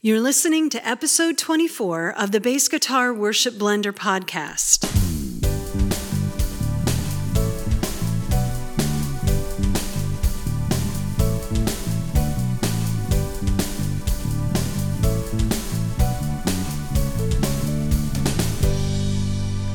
You're listening to episode 24 of the Bass Guitar Worship Blender podcast.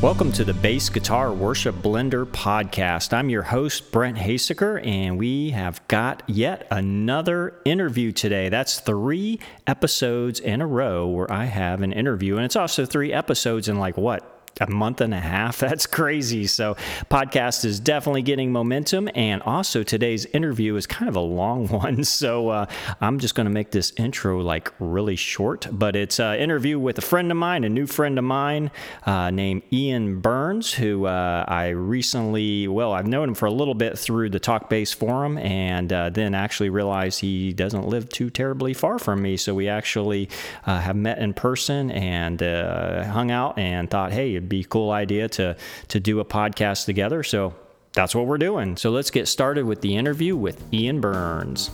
Welcome to the Bass Guitar Worship Blender podcast. I'm your host, Brent Haseker, and we have got yet another interview today. That's three episodes in a row where I have an interview, and it's also three episodes in like what? A month and a half. That's crazy. So, podcast is definitely getting momentum. And also, today's interview is kind of a long one. So, uh, I'm just going to make this intro like really short. But it's an interview with a friend of mine, a new friend of mine uh, named Ian Burns, who uh, I recently, well, I've known him for a little bit through the Talk Bass forum and uh, then actually realized he doesn't live too terribly far from me. So, we actually uh, have met in person and uh, hung out and thought, hey, it'd be a cool idea to to do a podcast together. So that's what we're doing. So let's get started with the interview with Ian Burns.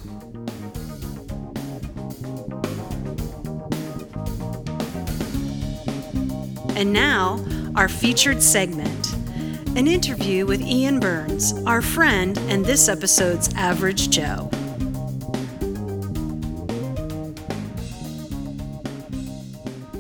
And now, our featured segment an interview with Ian Burns, our friend and this episode's average Joe.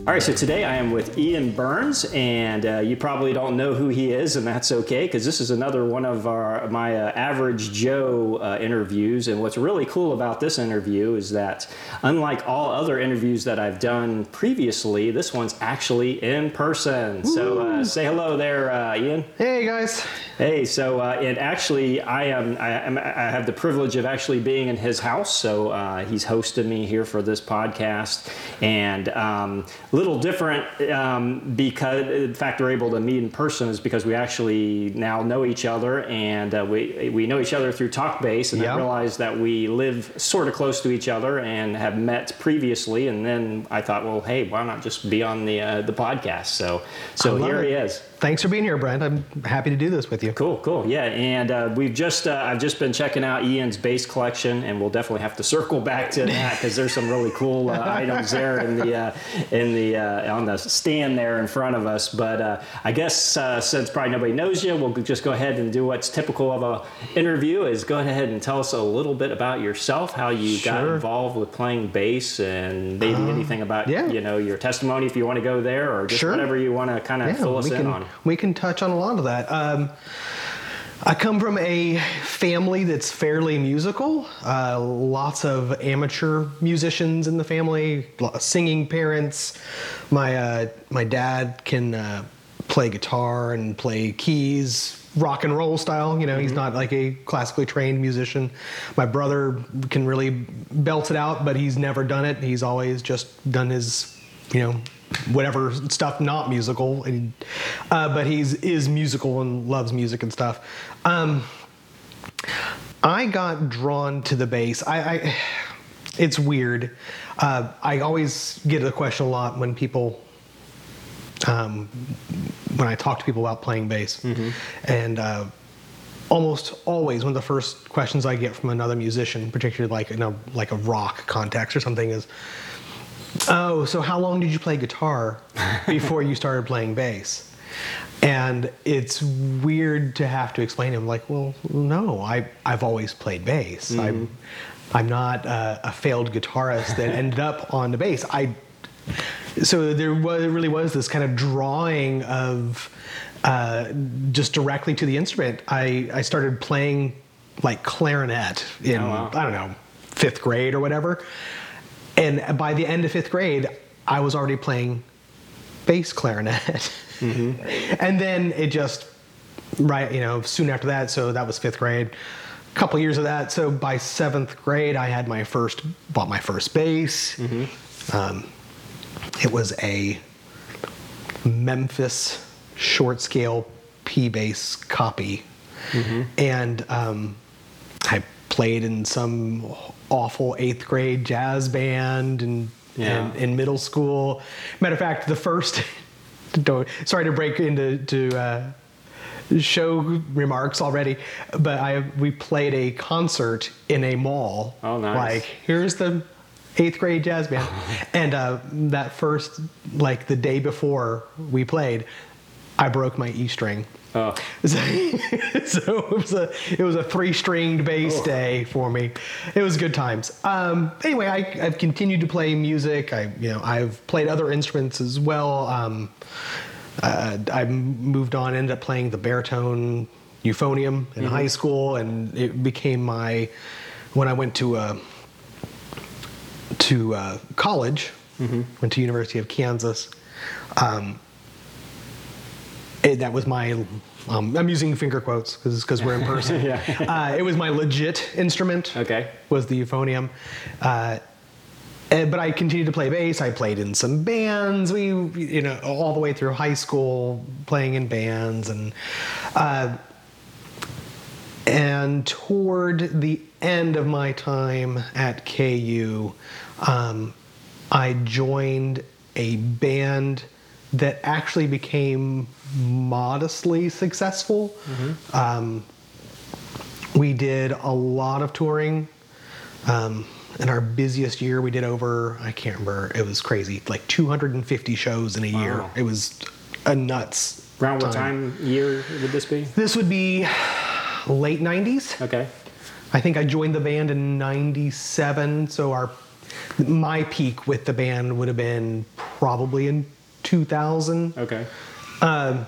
All right, so today I am with Ian Burns, and uh, you probably don't know who he is, and that's okay because this is another one of our my uh, average Joe uh, interviews. And what's really cool about this interview is that, unlike all other interviews that I've done previously, this one's actually in person. Woo. So uh, say hello there, uh, Ian. Hey guys. Hey, so uh, and actually, I am I, am I have the privilege of actually being in his house. So he's hosted me here for this podcast, and. Um, little different um, because in fact we're able to meet in person is because we actually now know each other and uh, we we know each other through TalkBass and yep. I realized that we live sort of close to each other and have met previously and then I thought well hey why not just be on the uh, the podcast so so here it. he is thanks for being here, Brent. I'm happy to do this with you. Cool, cool. Yeah, and uh, we've just uh, I've just been checking out Ian's bass collection, and we'll definitely have to circle back to that because there's some really cool uh, items there in the uh, in the uh, on the stand there in front of us. But uh, I guess since probably nobody knows you, we'll just go ahead and do what's typical of a interview: is go ahead and tell us a little bit about yourself, how you sure. got involved with playing bass, and maybe anything about yeah. you know your testimony if you want to go there, or just sure. whatever you want to kind of yeah, fill us in can, on we can touch on a lot of that. Um, I come from a family that's fairly musical. Uh, lots of amateur musicians in the family, singing parents. My uh, my dad can uh, play guitar and play keys, rock and roll style. You know, mm-hmm. he's not like a classically trained musician. My brother can really belt it out, but he's never done it. He's always just done his, you know, whatever stuff not musical, and, uh, but he's is musical and loves music and stuff. Um, I got drawn to the bass. I, I it's weird. Uh, I always get the question a lot when people, um, when I talk to people about playing bass, mm-hmm. and uh, almost always one of the first questions I get from another musician, particularly like in a like a rock context or something, is Oh, so how long did you play guitar before you started playing bass? And it's weird to have to explain to him, like, well, no, I, I've always played bass. Mm-hmm. I'm, I'm not a, a failed guitarist that ended up on the bass. I, so there was, really was this kind of drawing of uh, just directly to the instrument. I, I started playing like clarinet in, oh, wow. I don't know, fifth grade or whatever. And by the end of fifth grade, I was already playing bass clarinet. Mm-hmm. and then it just, right, you know, soon after that, so that was fifth grade. A couple years of that. So by seventh grade, I had my first, bought my first bass. Mm-hmm. Um, it was a Memphis short scale P bass copy. Mm-hmm. And um, I played in some awful eighth grade jazz band and, yeah. in middle school. Matter of fact, the first, sorry to break into to, uh, show remarks already, but I we played a concert in a mall. Oh, nice! Like here's the eighth grade jazz band, and uh, that first like the day before we played, I broke my E string. Oh. So, so it was a it was a three stringed bass Oh. day for me. It was good times. Um, anyway, I, I've continued to play music. I you know I've played other instruments as well. Um, uh, I moved on, ended up playing the baritone euphonium in high school, and it became my when I went to uh, to uh, college, went to University of Kansas. Um, it, that was my um, i'm using finger quotes because we're in person Yeah. uh, it was my legit instrument Okay. was the euphonium uh, and- but i continued to play bass i played in some bands we you know all the way through high school playing in bands and uh, and toward the end of my time at KU, um, I joined a band that actually became modestly successful. Um, we did a lot of touring. Um, in our busiest year, we did over, I can't remember, it was crazy, like 250 shows in a year. It was a nuts. Around what time year would this be? This would be late 90s. Okay. I think I joined the band in 97, so our my peak with the band would have been probably in 2000. Okay. Um,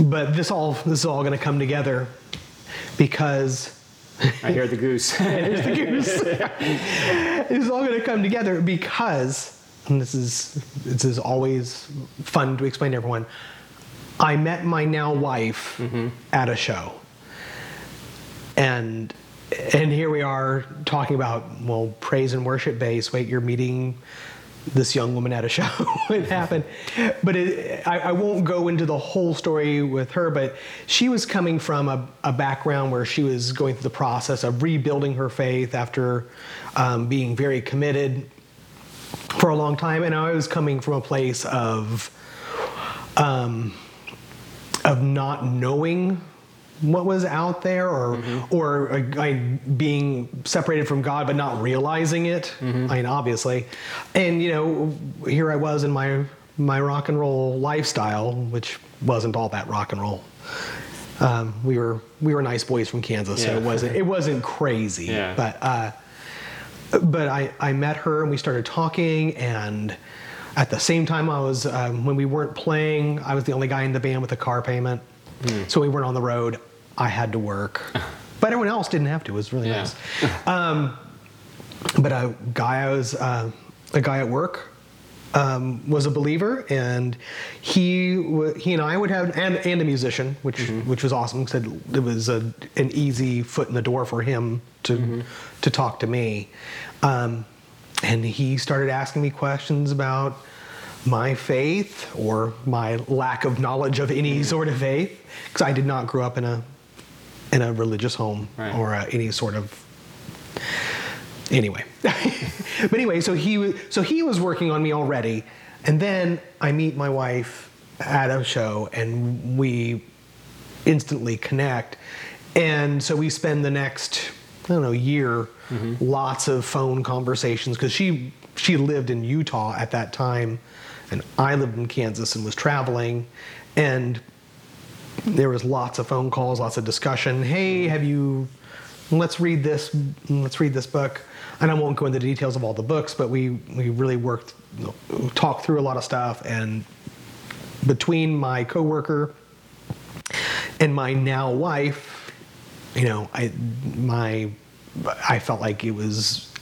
but this all this is all going to come together because I hear the goose. There's the goose. is all going to come together because, and this is this is always fun to explain to everyone. I met my now wife mm-hmm. at a show, and and here we are talking about well praise and worship bass. Wait, you're meeting this young woman at a show. it happened, but it, I, I won't go into the whole story with her. But she was coming from a, a background where she was going through the process of rebuilding her faith after um, being very committed for a long time, and I was coming from a place of um, of not knowing what was out there or or uh, I, being separated from God but not realizing it I mean obviously. And you know here I was in my my rock and roll lifestyle which wasn't all that rock and roll. Um, we were we were nice boys from Kansas so it wasn't it wasn't crazy. Yeah. but uh, but I, I met her and we started talking and at the same time i was um, when we weren't playing i was the only guy in the band with a car payment. So we weren't on the road i had to work. But everyone else didn't have to. It was really Yeah. nice. Um, but a guy i was uh, a guy at work um, was a believer, and he w- he and I would have and, and a musician, which which was awesome because it was a, an easy foot in the door for him to to talk to me, um, and he started asking me questions about my faith or my lack of knowledge of any sort of faith because I did not grow up in a in a religious home Right. or uh, any sort of anyway. But anyway so he was so he was working on me already. And then i meet my wife at a show and we instantly connect. And so we spend the next i don't know year lots of phone conversations because she she lived in utah at that time and i lived in kansas and was traveling. And there was lots of phone calls, lots of discussion. Hey, have you? Let's read this. Let's read this book. And I won't go into the details of all the books, but we we really worked, talked through a lot of stuff. And between my coworker and my now wife, you know, I my I felt like it was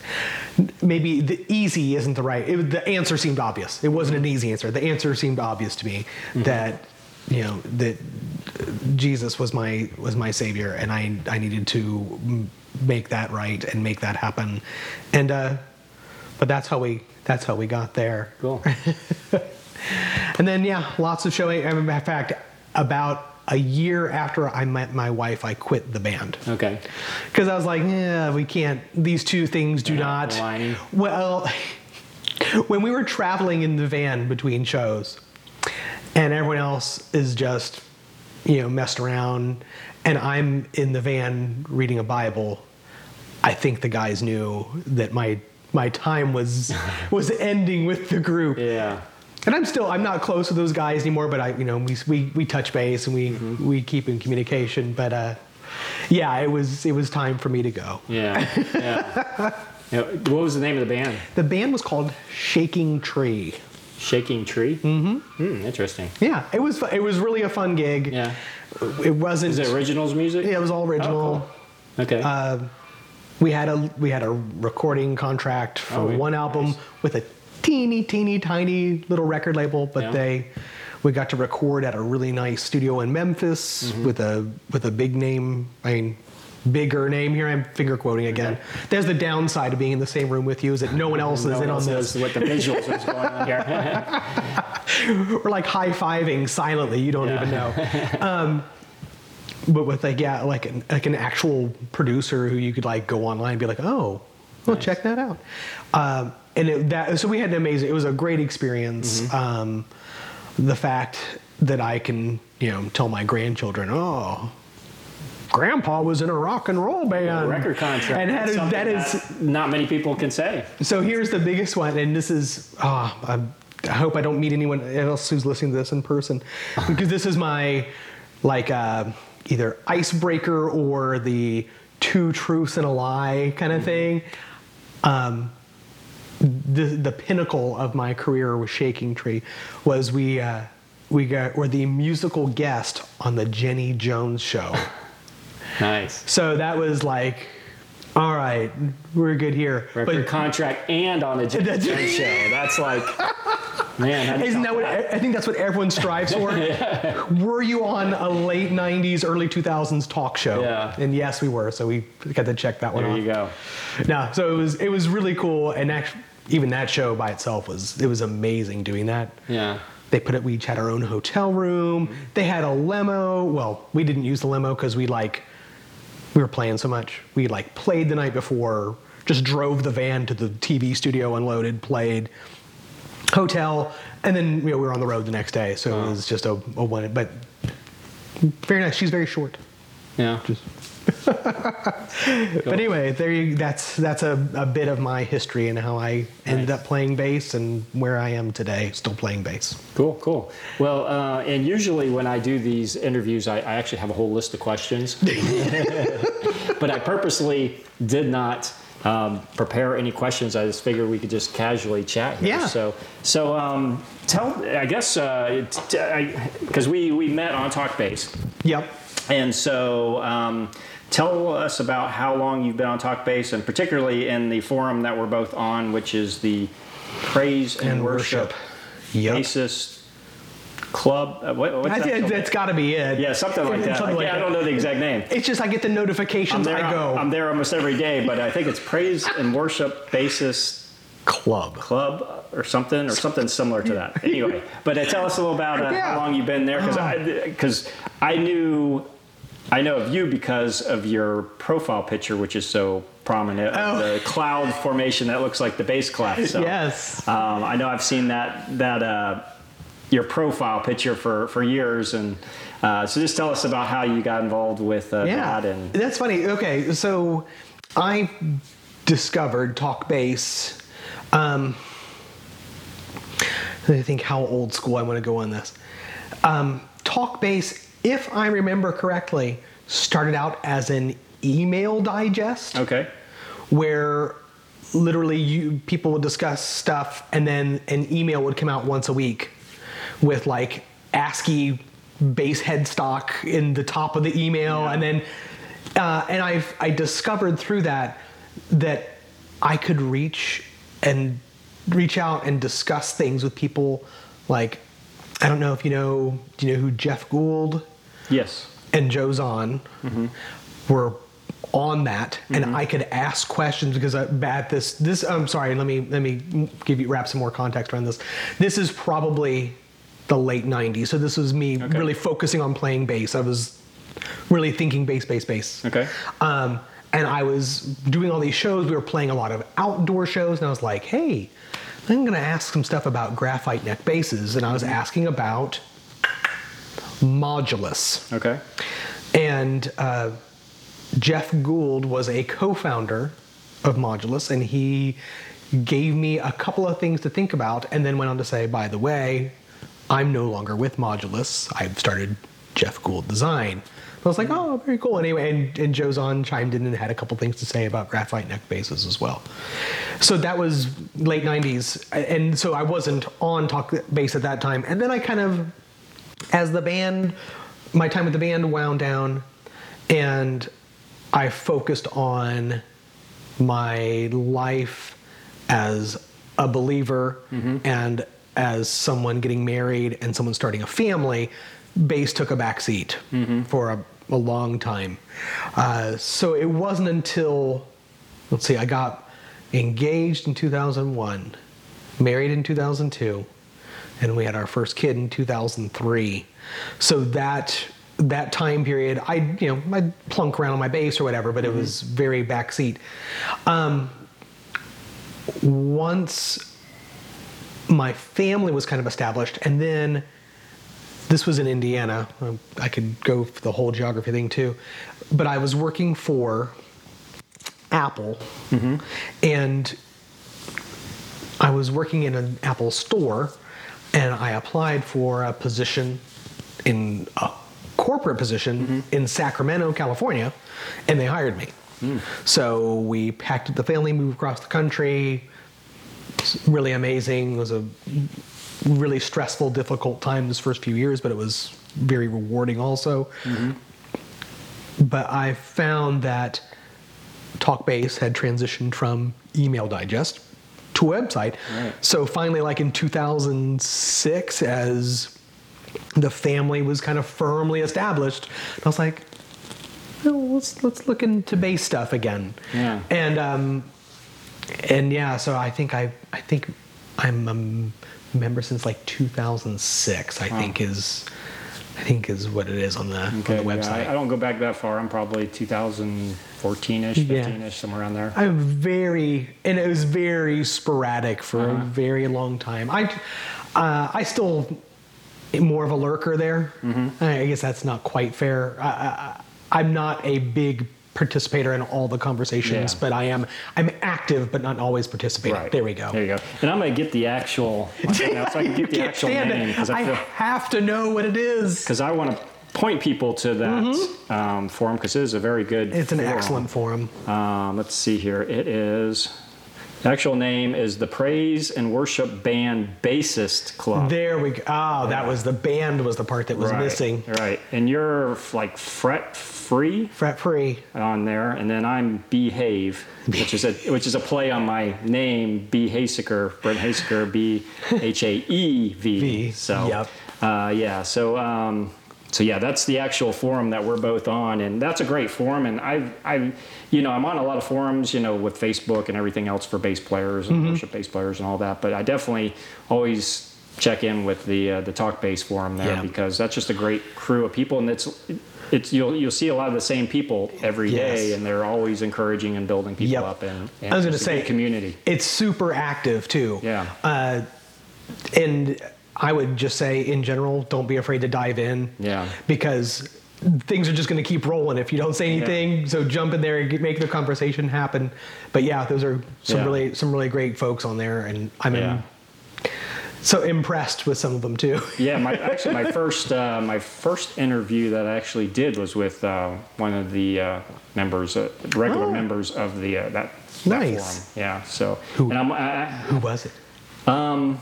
maybe the easy isn't the right. It, the answer seemed obvious. It wasn't an easy answer. The answer seemed obvious to me mm-hmm. that you know that Jesus was my was my savior, and I I needed to make that right and make that happen, and uh, but that's how we that's how we got there. Cool. And then yeah, lots of showing. matter fact, about a year after I met my wife, I quit the band Okay. because I was like, yeah, we can't. These two things do They're not not. Well, when we were traveling in the van between shows, and everyone else is just, you know, messed around, and I'm in the van reading a Bible, I think the guys knew that my my time was was ending with the group. Yeah. And I'm still I'm not close with those guys anymore, but I you know we we, we touch base and we Mm-hmm. we keep in communication. But uh, yeah, it was it was time for me to go. Yeah. Yeah. Yeah, What was the name of the band? The band was called Shaking Tree. Shaking Tree. Mm-hmm. Hmm, interesting. Yeah, it was it was really a fun gig. Yeah. It wasn't. Is it originals music? Yeah, it was all original. Oh, cool. Okay. Uh, we had a we had a recording contract for Oh, one album Nice. with a teeny teeny tiny little record label, but Yeah. they we got to record at a really nice studio in Memphis Mm-hmm. with a with a big name. I mean. Bigger name here. I'm finger quoting again. Okay. There's the downside of being in the same room with you is that no one else No is one in on else this. knows what the visuals is going on here. We're like high fiving silently. You don't Yeah. even know. Um, but with like yeah, like an, like an actual producer who you could like go online and be like, oh, well, Nice. check that out. Um, and it, that so we had an amazing. It was a great experience. Mm-hmm. Um, the fact that I can you know tell my grandchildren, oh. Grandpa was in a rock and roll band. Record contract. And that is, Something that is that not many people can say. so here's the biggest one, and this is, ah, I, I hope I don't meet anyone else who's listening to this in person, because this is my, like, uh, either icebreaker or the two truths and a lie kind of thing. Um, the the pinnacle of my career with Shaking Tree was we uh, we got were the musical guest on the Jenny Jones show. Nice. So that was like, all right, we're good here. Record contract and on a That's- show. That's like, man. Isn't that what I think that's what everyone strives for? Were you on a late '90s, early 2000s talk show? Yeah. And yes, we were. So we got to check that one There off. you go. No, so it was it was really cool, and actually, even that show by itself was it was amazing doing that. Yeah. They put it. We each had our own hotel room. They had a limo. Well, we didn't use the limo because we like we were playing so much. We like played the night before. Just drove the van to the TV studio, unloaded, played, hotel, and then you know, we were on the road the next day. So it was just a, a one. But very nice. She's very short. Yeah. Just. But anyway, there you, that's that's a, a bit of my history and how I ended Nice. up playing bass and where I am today, still playing bass. Cool, cool. Well, uh, and usually when I do these interviews, I, I actually have a whole list of questions. but I purposely did not um, prepare any questions. I just figured we could just casually chat here. Yeah. So, so um, tell, I guess, because we, we met on Talk Bass. Yep. And so, um, tell us about how long you've been on TalkBass, and particularly in the forum that we're both on, which is the Praise and, And Worship, worship. Yep. Bassist Club. Uh, what, what's I, that that's got to be it. yeah, something like that. Something like yeah, I don't know the exact name. It's just I get the I'm notifications. there. I go I'm there almost every day, but I think it's Praise and Worship Basis club. Club or something, or something similar to that. Anyway, but uh, tell us a little about uh, Yeah. how long you've been there, because I, because I knew, I know of you because of your profile picture, which is so prominent. Oh. The cloud formation that looks like the bass clef. So, Yes. um, I know I've seen that that uh, your profile picture for for years, and uh, so just tell us about how you got involved with uh, Yeah, that and that's funny. Okay, so I discovered talk bass. Um, I think how old school I want to go on this. Um, talk bass, if I remember correctly, started out as an email digest okay. where literally you people would discuss stuff and then an email would come out once a week with like ASCII bass headstock in the top of the email Yeah. and then uh, and I've I discovered through that that I could reach and reach out and discuss things with people like I don't know if you know do you know who Geoff Gould Yes. and Joe Zon mm-hmm. were on that, and mm-hmm. I could ask questions because I, at this this I'm sorry. Let me let me give you wrap some more context around this. This is probably the late '90s, so this was me Okay. really focusing on playing bass. I was really thinking bass, bass, bass. Okay. Um, and I was doing all these shows. We were playing a lot of outdoor shows, and I was like, "Hey, I'm going to ask some stuff about graphite neck basses." And I was mm-hmm. asking about modulus. Okay. And uh, Geoff Gould was a co-founder of Modulus, and he gave me a couple of things to think about, and then went on to say, by the way, I'm no longer with Modulus. I've started Geoff Gould Design. I was like, oh, very cool. Anyway, and, and Joe Zon chimed in and had a couple things to say about graphite neck basses as well. So that was late 90s. And so I wasn't on Talk bass at that time. And then I kind of, as the band, my time with the band wound down, and I focused on my life as a believer and as someone getting married and someone starting a family, bass took a back seat for a, a long time. Uh, so it wasn't until, let's see, I got engaged in 2001, married in 2002, and we had our first kid in 2003. So that that time period, I you know I'd plunk around on my bass or whatever, but it was very backseat. Um, once my family was kind of established, and then this was in Indiana. Um, I could go for the whole geography thing too, but I was working for Apple, and I was working in an Apple store, and I applied for a position in a corporate position mm-hmm. in Sacramento, California, and they hired me. Hmm. So we packed up the family, moved across the country. Really amazing. It was a really stressful, difficult time this first few years, but it was very rewarding also. Mm-hmm. But I found that TalkBass had transitioned from email digest to website. Right. So finally, like in 2006, as the family was kind of firmly established, I was like, let's let's look into bass stuff again. Yeah. And um, and yeah, so I think I I think I'm a member since like 2006. I wow. think is. I think is what it is on the, okay, on the website. Yeah, I, I don't go back that far. I'm probably 2000- 14-ish, 15-ish, somewhere around there. I'm very, and it was very sporadic for uh-huh. a very long time. I, uh, I still more of a lurker there. Mm-hmm. I guess that's not quite fair. I, am not a big participator in all the conversations, yeah. but I am I'm active, but not always participating. Right. There we go. There you go. And I'm gonna get the actual, like, now, so I can get the actual name. I, I feel, have to know what it is because I want to point people to that um, forum because it is a very good. Mm-hmm. It's an forum. excellent forum. Um, let's see here. It is. The actual name is the Praise and Worship Band Bassist Club. There we go. Oh, that was the band was the part that was right, missing. Right. And you're like fret free Fret free. on there, and then I'm Behave, which is a which is a play on my name, B Haseker, Brent Haseker, B H A E V, V. So yep. uh, yeah, so um, so yeah, that's the actual forum that we're both on, and that's a great forum. And I I you know I'm on a lot of forums, you know, with Facebook and everything else for bass players and Mm-hmm. worship bass players and all that. But I definitely always check in with the uh, the Talk Bass forum there Yeah. because that's just a great crew of people, and it's it's you'll you'll see a lot of the same people every day, Yes. and they're always encouraging and building people Yep. up. And, and I was going to it's a good say community. It's super active too. Yeah. Uh, and I would just say, in general, don't be afraid to dive in. Yeah. Because things are just going to keep rolling if you don't say anything. So jump in there and get- make the conversation happen. But yeah, those are some Yeah. really some really great folks on there, and I'm Yeah. so impressed with some of them too. Yeah, my actually my first uh, my first interview that I actually did was with uh, one of the uh, members, uh, regular Oh. members of the uh, that, that Nice. forum. Yeah, so Who? and I'm I, Who was it? I-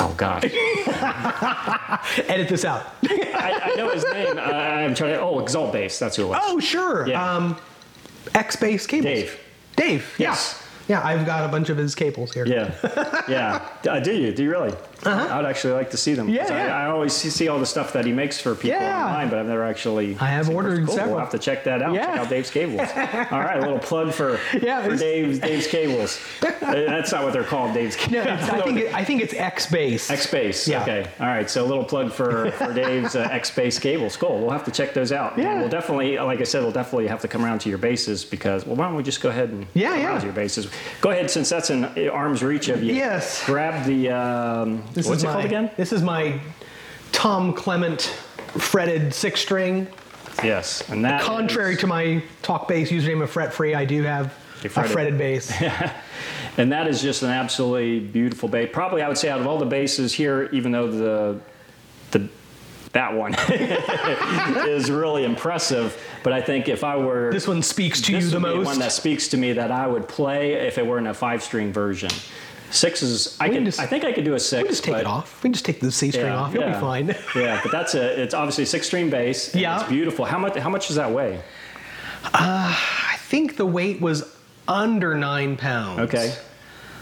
oh God! Edit this out. I, I know his name. Uh, I'm trying to. Oh, Exalt Base. That's who it was. oh, sure. Yeah. Um, X Base cables. Dave. Dave. Yes. Yeah. Yeah, I've got a bunch of his cables here. Yeah, yeah. Uh, do you? Do you really? I would actually like to see them. Uh-huh. Yeah, I. I always see, see all the stuff that he makes for people Yeah. online, but I've never actually. I have ordered cool. several. We'll have to check that out. Check out Dave's cables. all right, a little plug for, Yeah, for Dave's Dave's cables. Uh, That's not what they're called, Dave's No, cables. it's, I think it, I think it's X Base. X Base. Yeah. Okay. All right. So a little plug for, for Dave's uh, X Base cables. Cool. We'll have to check those out. Yeah. And we'll definitely, like I said, we'll definitely have to come around to your basses because, well, why don't we just go ahead and Yeah, come yeah. around to your basses? Go ahead, since that's in arm's reach of you. Yes. Grab the, um, This what's is it my, called again? This is my Tom Clement fretted six string. Yes. And that Contrary is- to my talk bass username of fret free, I do have A a fretted- fretted bass. And that is just an absolutely beautiful bass. Probably, I would say, out of all the basses here, even though the that one is really impressive. But I think if I were This one speaks to you the most. one that speaks to me that I would play if it were in a five-string version. Six is I We can just- I think I could do a six. We just take but- it off. We can just take the C string Yeah, off. You'll yeah. be fine. yeah, but that's a it's obviously a six-string bass. and Yeah. it's beautiful. How much how much does that weigh? I think the weight was under nine pounds. Okay.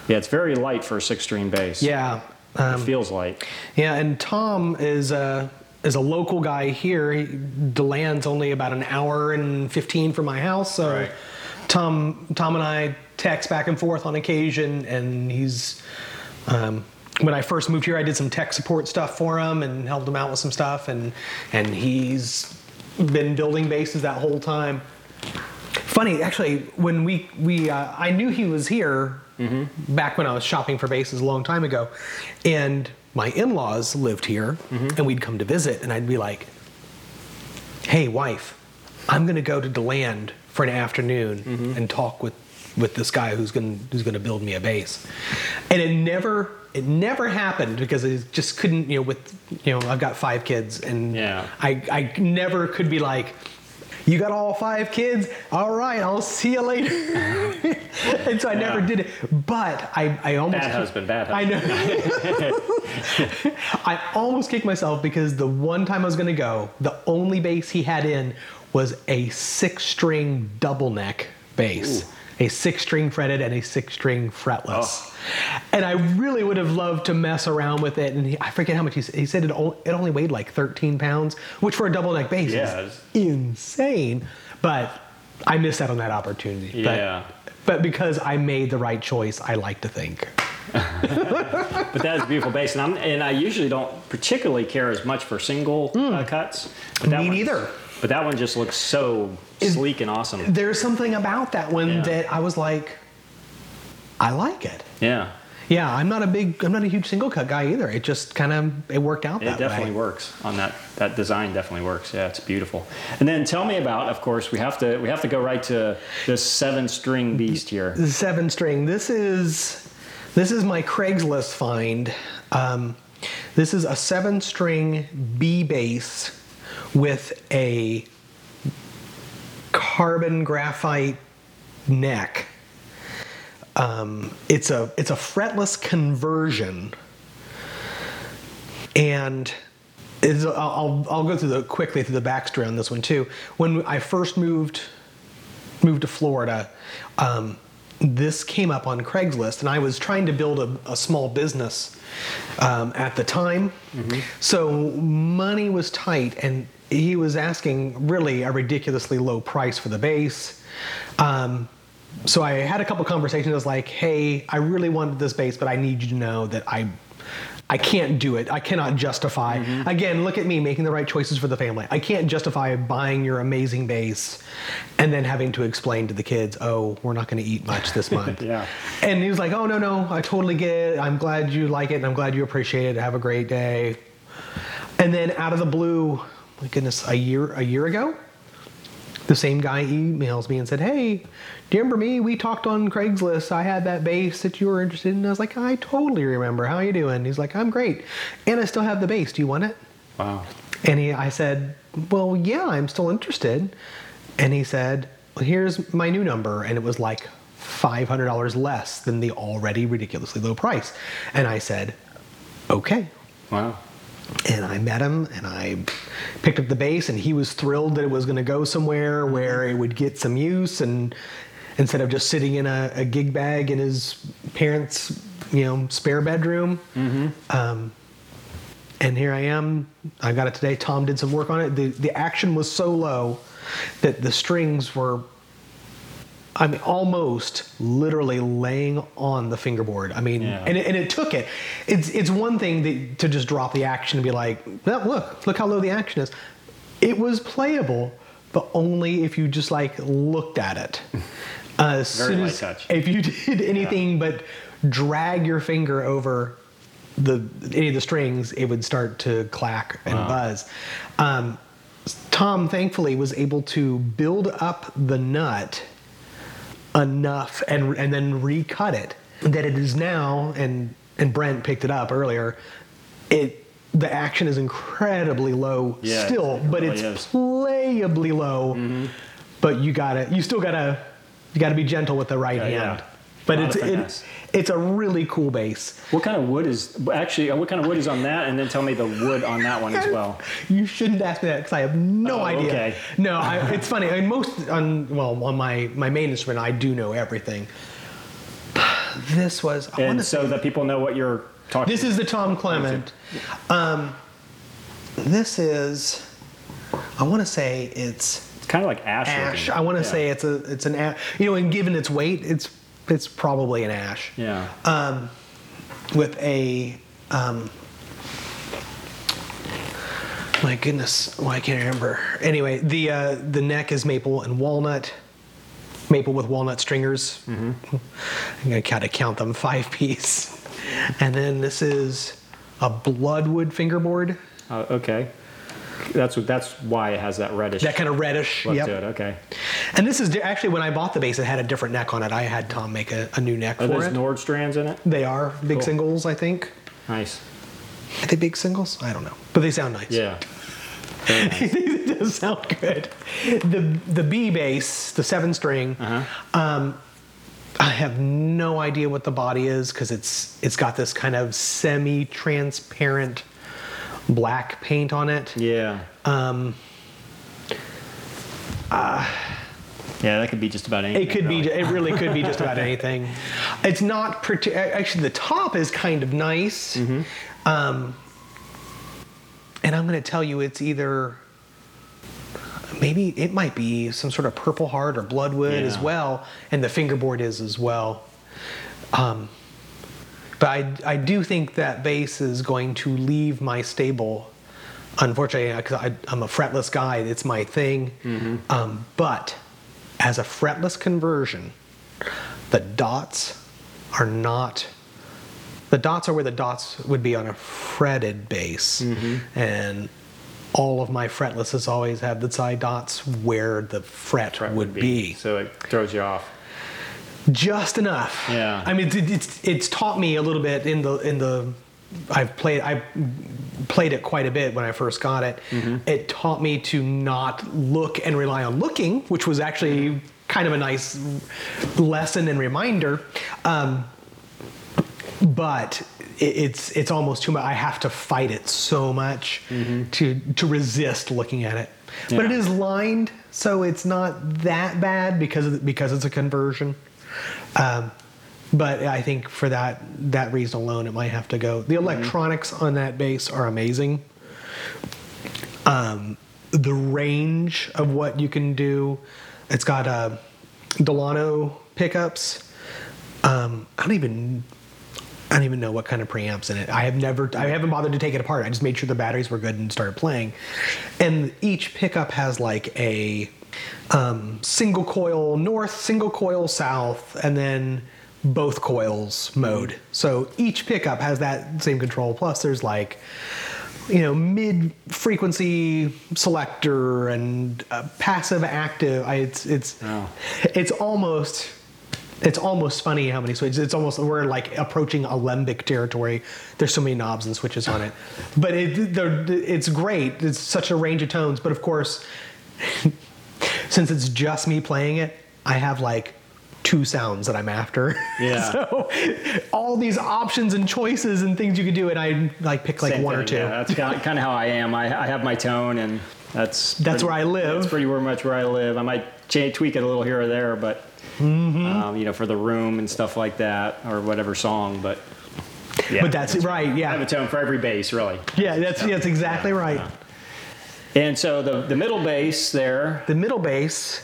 Yeah, it's very light for a six-string bass. Yeah. Um, it feels light. Yeah, and Tom is a is a local guy here. He, Deland's only about an hour and fifteen from my house, so Right. Tom Tom and I text back and forth on occasion, and he's. Um, when I first moved here, I did some tech support stuff for him and helped him out with some stuff, and and he's been building basses that whole time. Funny, actually, when we we uh, I knew he was here back when I was shopping for basses a long time ago, and my in-laws lived here, mm-hmm. and we'd come to visit, and I'd be like, "Hey, wife, I'm gonna go to Deland for an afternoon mm-hmm. and talk with with this guy who's gonna who's gonna build me a bass," and it never it never happened because I just couldn't you know with you know I've got five kids and Yeah. I I never could be like. You got all five kids? All right, I'll see you later. and so I never did it. But I, I almost. Bad husband, bad I know. I almost kicked myself because the one time I was going to go, the only bass he had in was a six string double neck bass. A six string fretted and a six string fretless. And I really would have loved to mess around with it. And he, I forget how much he said. He said it, o- it only weighed like 13 pounds, which for a double neck bass Yeah, is insane. But I missed out on that opportunity. But- Yeah. but because I made the right choice, I like to think. But that is a beautiful bass, and, I'm, and I usually don't particularly care as much for single uh, cuts. But that Hmm. Me neither. But that one just looks so sleek and awesome. There's something about that one Yeah. that I was like, I like it. Yeah, Yeah, I'm not a big, I'm not a huge single cut guy either. It just kind of, it worked out it that definitely way. works on that. That design definitely works. Yeah, it's beautiful. And then tell me about, of course, we have to we have to go right to this seven string beast here. The seven string. This is, this is my Craigslist find. Um, this is a seven string B bass with a carbon graphite neck. Um, it's a it's a fretless conversion, and I'll, I'll go through the quickly through the backstory on this one too. When I first moved moved to Florida, um, this came up on Craigslist, and I was trying to build a, a small business um, at the time. So money was tight, and he was asking really a ridiculously low price for the bass. Um, so I had a couple conversations. I was like, "Hey, I really wanted this bass, but I need you to know that I." I can't do it. I cannot justify. Again, look at me making the right choices for the family. I can't justify buying your amazing bass and then having to explain to the kids, "Oh, we're not going to eat much this month." Yeah. And he was like, "Oh no, no, I totally get it. I'm glad you like it, and I'm glad you appreciate it. Have a great day." And then out of the blue, my goodness, a year a year ago, the same guy emails me and said, "Hey, do you remember me? We talked on Craigslist. I had that bass that you were interested in." I was like, "I totally remember. How are you doing?" He's like, "I'm great, and I still have the bass. Do you want it?" Wow. And he, I said, "Well, yeah, I'm still interested." And he said, well, "Here's my new number," and it was like five hundred dollars less than the already ridiculously low price. And I said, "Okay." Wow. And I met him, and I picked up the bass, and he was thrilled that it was going to go somewhere where it would get some use, and instead of just sitting in a, a gig bag in his parents' you know spare bedroom. Um, and here I am. I got it today. Tom did some work on it. The the action was so low that the strings were I mean, almost literally laying on the fingerboard. I mean, Yeah. and, it, and it took it. It's it's one thing that, to just drop the action and be like, "No, look, look how low the action is. It was playable, but only if you just like looked at it. Uh, as Very soon light as- touch. If you did anything but drag your finger over the any of the strings, it would start to clack and Wow. buzz. Um, Tom thankfully was able to build up the nut enough and and then recut it that it is now, and and Brent picked it up earlier. It the action is incredibly low Yeah, still, it but really it's is. playably low. Mm-hmm. But you gotta, you still gotta, you gotta be gentle with the right Yeah, hand. yeah. But it's it, it's a really cool bass. What kind of wood is actually? What kind of wood is on that? And then tell me the wood on that one as well. You shouldn't ask me that because I have no Oh, idea. okay. No, I, it's funny. I mean, most on well on my my main instrument, I do know everything. This was. I And so that people know what you're talking. this is the Tom Clement. Um, this is. I want to say it's It's kind of like ash. ash. looking. I want to Yeah. say it's a it's an ash. You know, and given its weight, it's it's probably an ash. Yeah. um, with a um, my goodness, well, I can't remember. Anyway, the uh, the neck is maple and walnut, maple with walnut stringers. I'm gonna kind of count them five piece, and then this is a bloodwood fingerboard. Uh, okay. That's what. That's why it has that reddish. That kind of reddish. look Yep. to it. Okay. And this is di- actually when I bought the bass, it had a different neck on it. I had Tom make a, a new neck Are for those it. Nordstrands in it? they are big Cool. singles, I think. Nice. Are they big singles? I don't know, but they sound nice. Yeah. Nice. it does sound good. The the B bass, the seven string. Uh-huh. Um, I have no idea what the body is because it's it's got this kind of semi-transparent black paint on it. Yeah. Um, Yeah, that could be just about anything. it could be. It really could be just about anything. It's not parti- actually the top is kind of nice. Mm-hmm. Um, and I'm going to tell you, it's either maybe it might be some sort of Purple Heart or Bloodwood as well, and the fingerboard is as well. Um, but I, I do think that bass is going to leave my stable. Unfortunately, because I'm a fretless guy, it's my thing. Mm-hmm. Um, but as a fretless conversion, the dots are not. The dots are where the dots would be on a fretted bass, Mm-hmm. and all of my fretlesses always have the side dots where the fret, Fret would, be. So it throws you off. Just enough. Yeah. I mean, it, it's it's taught me a little bit in the in the. I've played I played it quite a bit when I first got it. Mm-hmm. It taught me to not look and rely on looking, which was actually kind of a nice lesson and reminder. Um, but it, it's it's almost too much. I have to fight it so much to to resist looking at it. But it Mm-hmm. Yeah. is lined, so it's not that bad because of, because it's a conversion. Um, but I think for that that reason alone, it might have to go. Mm-hmm. The electronics on that bass are amazing. Um, the range of what you can do, it's got uh, Delano pickups. Um, I don't even I don't even know what kind of preamps in it. I have never, I haven't bothered to take it apart. I just made sure the batteries were good and started playing. And each pickup has like a um, single coil north, single coil south, and then both coils mode. So each pickup has that same control. Plus, there's like, you know, mid frequency selector and uh, passive active. I, it's it's Oh. it's almost it's almost funny how many switches. It's almost we're like approaching alembic territory. There's so many knobs and switches on it, but it it's great. It's such a range of tones. But of course, since it's just me playing it, I have like two sounds that I'm after. Yeah. so all these options and choices and things you could do, and I like pick like Same one or thing, two. Yeah, that's kind of, kind of how I am. I, I have my tone, and that's That's pretty- where I live. That's pretty much where I live. I might tweak it a little here or there, but Mm-hmm. um, you know, for the room and stuff like that, or whatever song. But yeah, but that's right. Yeah, I have a tone for every bass, really. Yeah. That's that's exactly right. And so the the middle bass there. The middle bass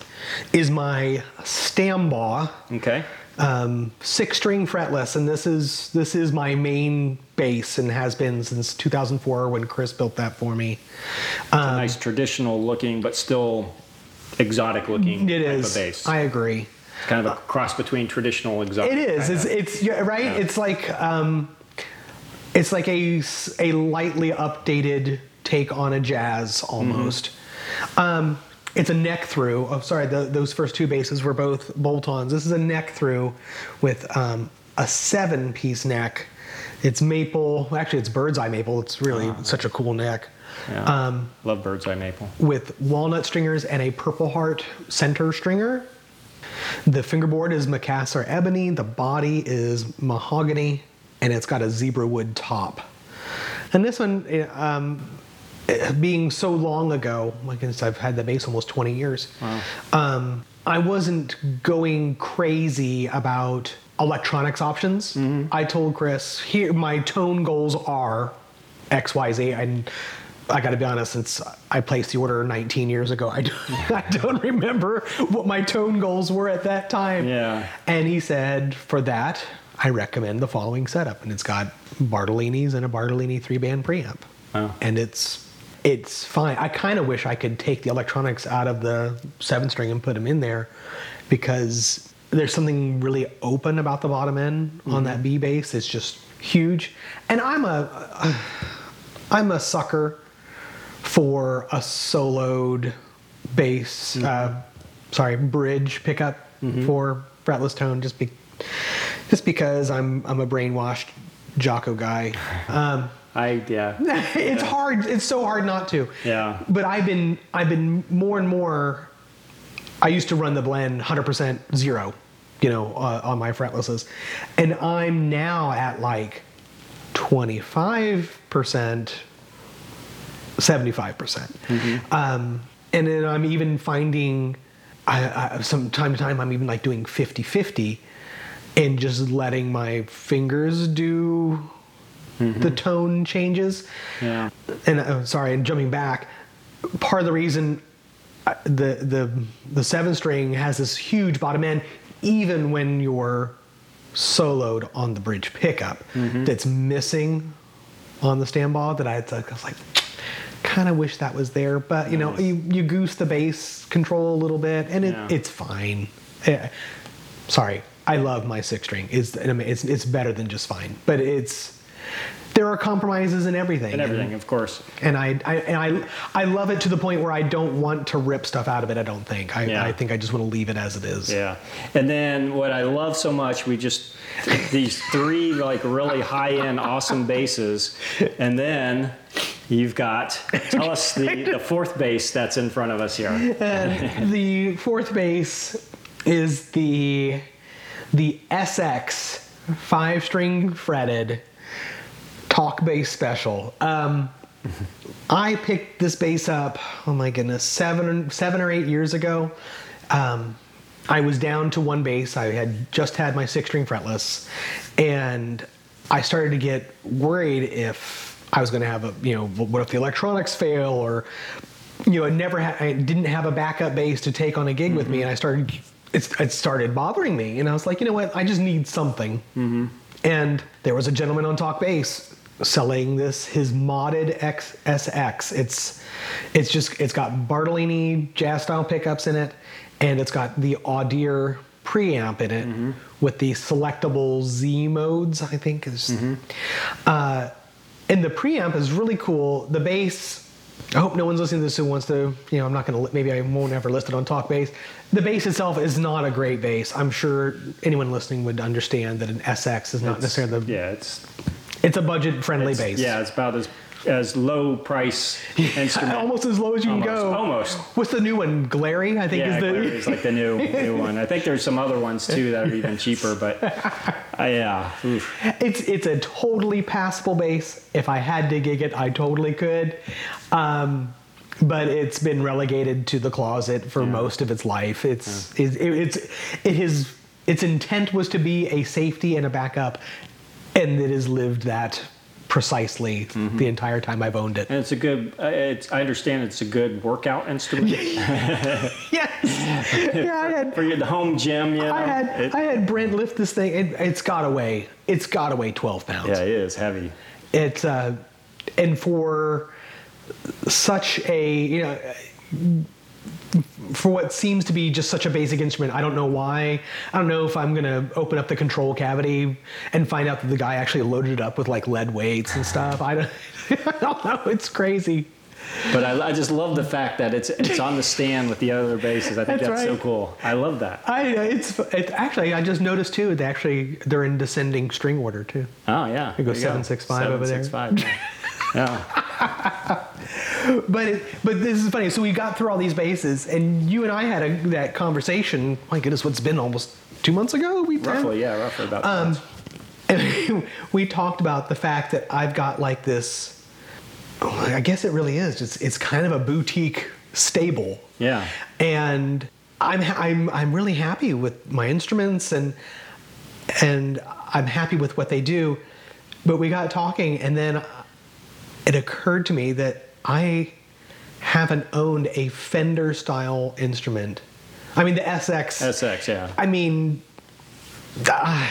is my Stambaugh. Okay. um, six string fretless, and this is this is my main bass and has been since 2004 when Chris built that for me. a nice traditional looking, but still exotic looking It type is. of bass. I agree. It's kind of a cross between traditional exotic. It is. It's it's you're right. Yeah. It's like um, it's like a a lightly updated take on a jazz almost. Um, it's a neck through. Oh, sorry. The, those first two basses were both bolt-ons. This is a neck through with um, a seven piece neck. It's maple. Actually, it's bird's eye maple. It's really such a cool neck. Yeah. Um, Love bird's eye maple. with walnut stringers and a purple heart center stringer. The fingerboard is Macassar ebony, the body is mahogany, and it's got a zebra wood top. And this one, eh, um, being so long ago, like I said, I've had the bass almost 20 years, um, I wasn't going crazy about electronics options. I told Chris, here, my tone goals are X, Y, Z, and I got to be honest, since I placed the order 19 years ago, I don't, I don't remember what my tone goals were at that time. Yeah. And he said, for that, I recommend the following setup, and it's got Bartolini's and a Bartolini three-band preamp, Wow. and it's it's fine. I kind of wish I could take the electronics out of the seven-string and put them in there, because there's something really open about the bottom end on that B bass. It's just huge, and I'm a I'm a sucker for a soloed bass, uh, sorry, bridge pickup for fretless tone, just be, just because I'm I'm a brainwashed Jaco guy. Um, I yeah. it's hard. It's so hard not to. Yeah. But I've been I've been more and more. I used to run the blend 100% zero, you know, uh, on my fretlesses, and I'm now at like 25%, 75%. percent Um, and then I'm even finding, I, I, some time to time, I'm even like doing 50 50 and just letting my fingers do the tone changes. Yeah. And uh, sorry, and jumping back, part of the reason uh, the the the seven string has this huge bottom end, even when you're soloed on the bridge pickup, that's missing on the standball. That I, I was like, kind of wish that was there, but you know, you, you goose the bass control a little bit, and it, Yeah. it's fine. Eh, sorry, I love my six string. It's it's it's better than just fine, but it's there are compromises in everything. And everything, of course. And I, I and I I love it to the point where I don't want to rip stuff out of it. I don't think. I, Yeah. I think I just want to leave it as it is. Yeah. And then what I love so much, we just these three like really high end awesome basses, and then you've got tell us the the fourth bass that's in front of us here. And the fourth bass is the the SX five string fretted talk bass special. Um, I picked this bass up. Oh my goodness, seven seven or eight years ago. Um, I was down to one bass. I had just had my six string fretless, and I started to get worried if I was going to have a you know what if the electronics fail or you know I never had I didn't have a backup bass to take on a gig with me, and I started it started bothering me, and I was like, you know what, I just need something. And there was a gentleman on Talk Bass selling this his modded XSX. It's it's just it's got Bartolini jazz style pickups in it, and it's got the Audere preamp in it with the selectable Z modes. I think is, uh, and the preamp is really cool. The bass. I hope no one's listening to this who wants to, you know, I'm not going to, maybe I won't ever list it on Talk Bass. The bass itself is not a great bass. I'm sure anyone listening would understand that an SX is not necessarily the, Yeah, it's, it's a budget friendly it's bass. yeah, it's about as as low price instrument. Almost as low as you can go. almost. What's the new one? Glarry, I think Yeah, is the. Glarry is like the new new one. I think there's some other ones too that are even cheaper, but uh, yeah, oof. It's it's a totally passable bass. If I had to gig it, I totally could. Um, but it's been relegated to the closet for most of its life. It's it, it, it's it has its intent was to be a safety and a backup, and it has lived that precisely Mm-hmm. the entire time I've owned it. And it's a good. Uh, it's, I understand it's a good workout instrument yes, yeah, I had for your the home gym. You know, I had It- I had Brent lift this thing. It, it's got to weigh. It's got to weigh twelve pounds. yeah, it is heavy. It's uh, and for such a you know. For what seems to be just such a basic instrument, I don't know why. I don't know if I'm gonna open up the control cavity and find out that the guy actually loaded it up with like lead weights and stuff. I don't, I don't know. It's crazy. But I, I just love the fact that it's it's on the stand with the other basses. I think That's that's, so cool. I love that. I it's it, actually I just noticed too. They actually they're in descending string order too. Oh yeah. It goes you go. 765 over there. 765, Yeah. yeah. But it, but this is funny. So we got through all these bases, and you and I had a, that conversation. My goodness, what's been almost two months ago? We Roughly, yeah, roughly about. Um, and we talked about the fact that I've got like this. I guess it really is. It's it's kind of a boutique stable. Yeah. And I'm I'm I'm really happy with my instruments and and I'm happy with what they do. But we got talking, and then it occurred to me that I haven't owned a Fender style instrument. I mean the SX. SX, yeah. I mean, uh,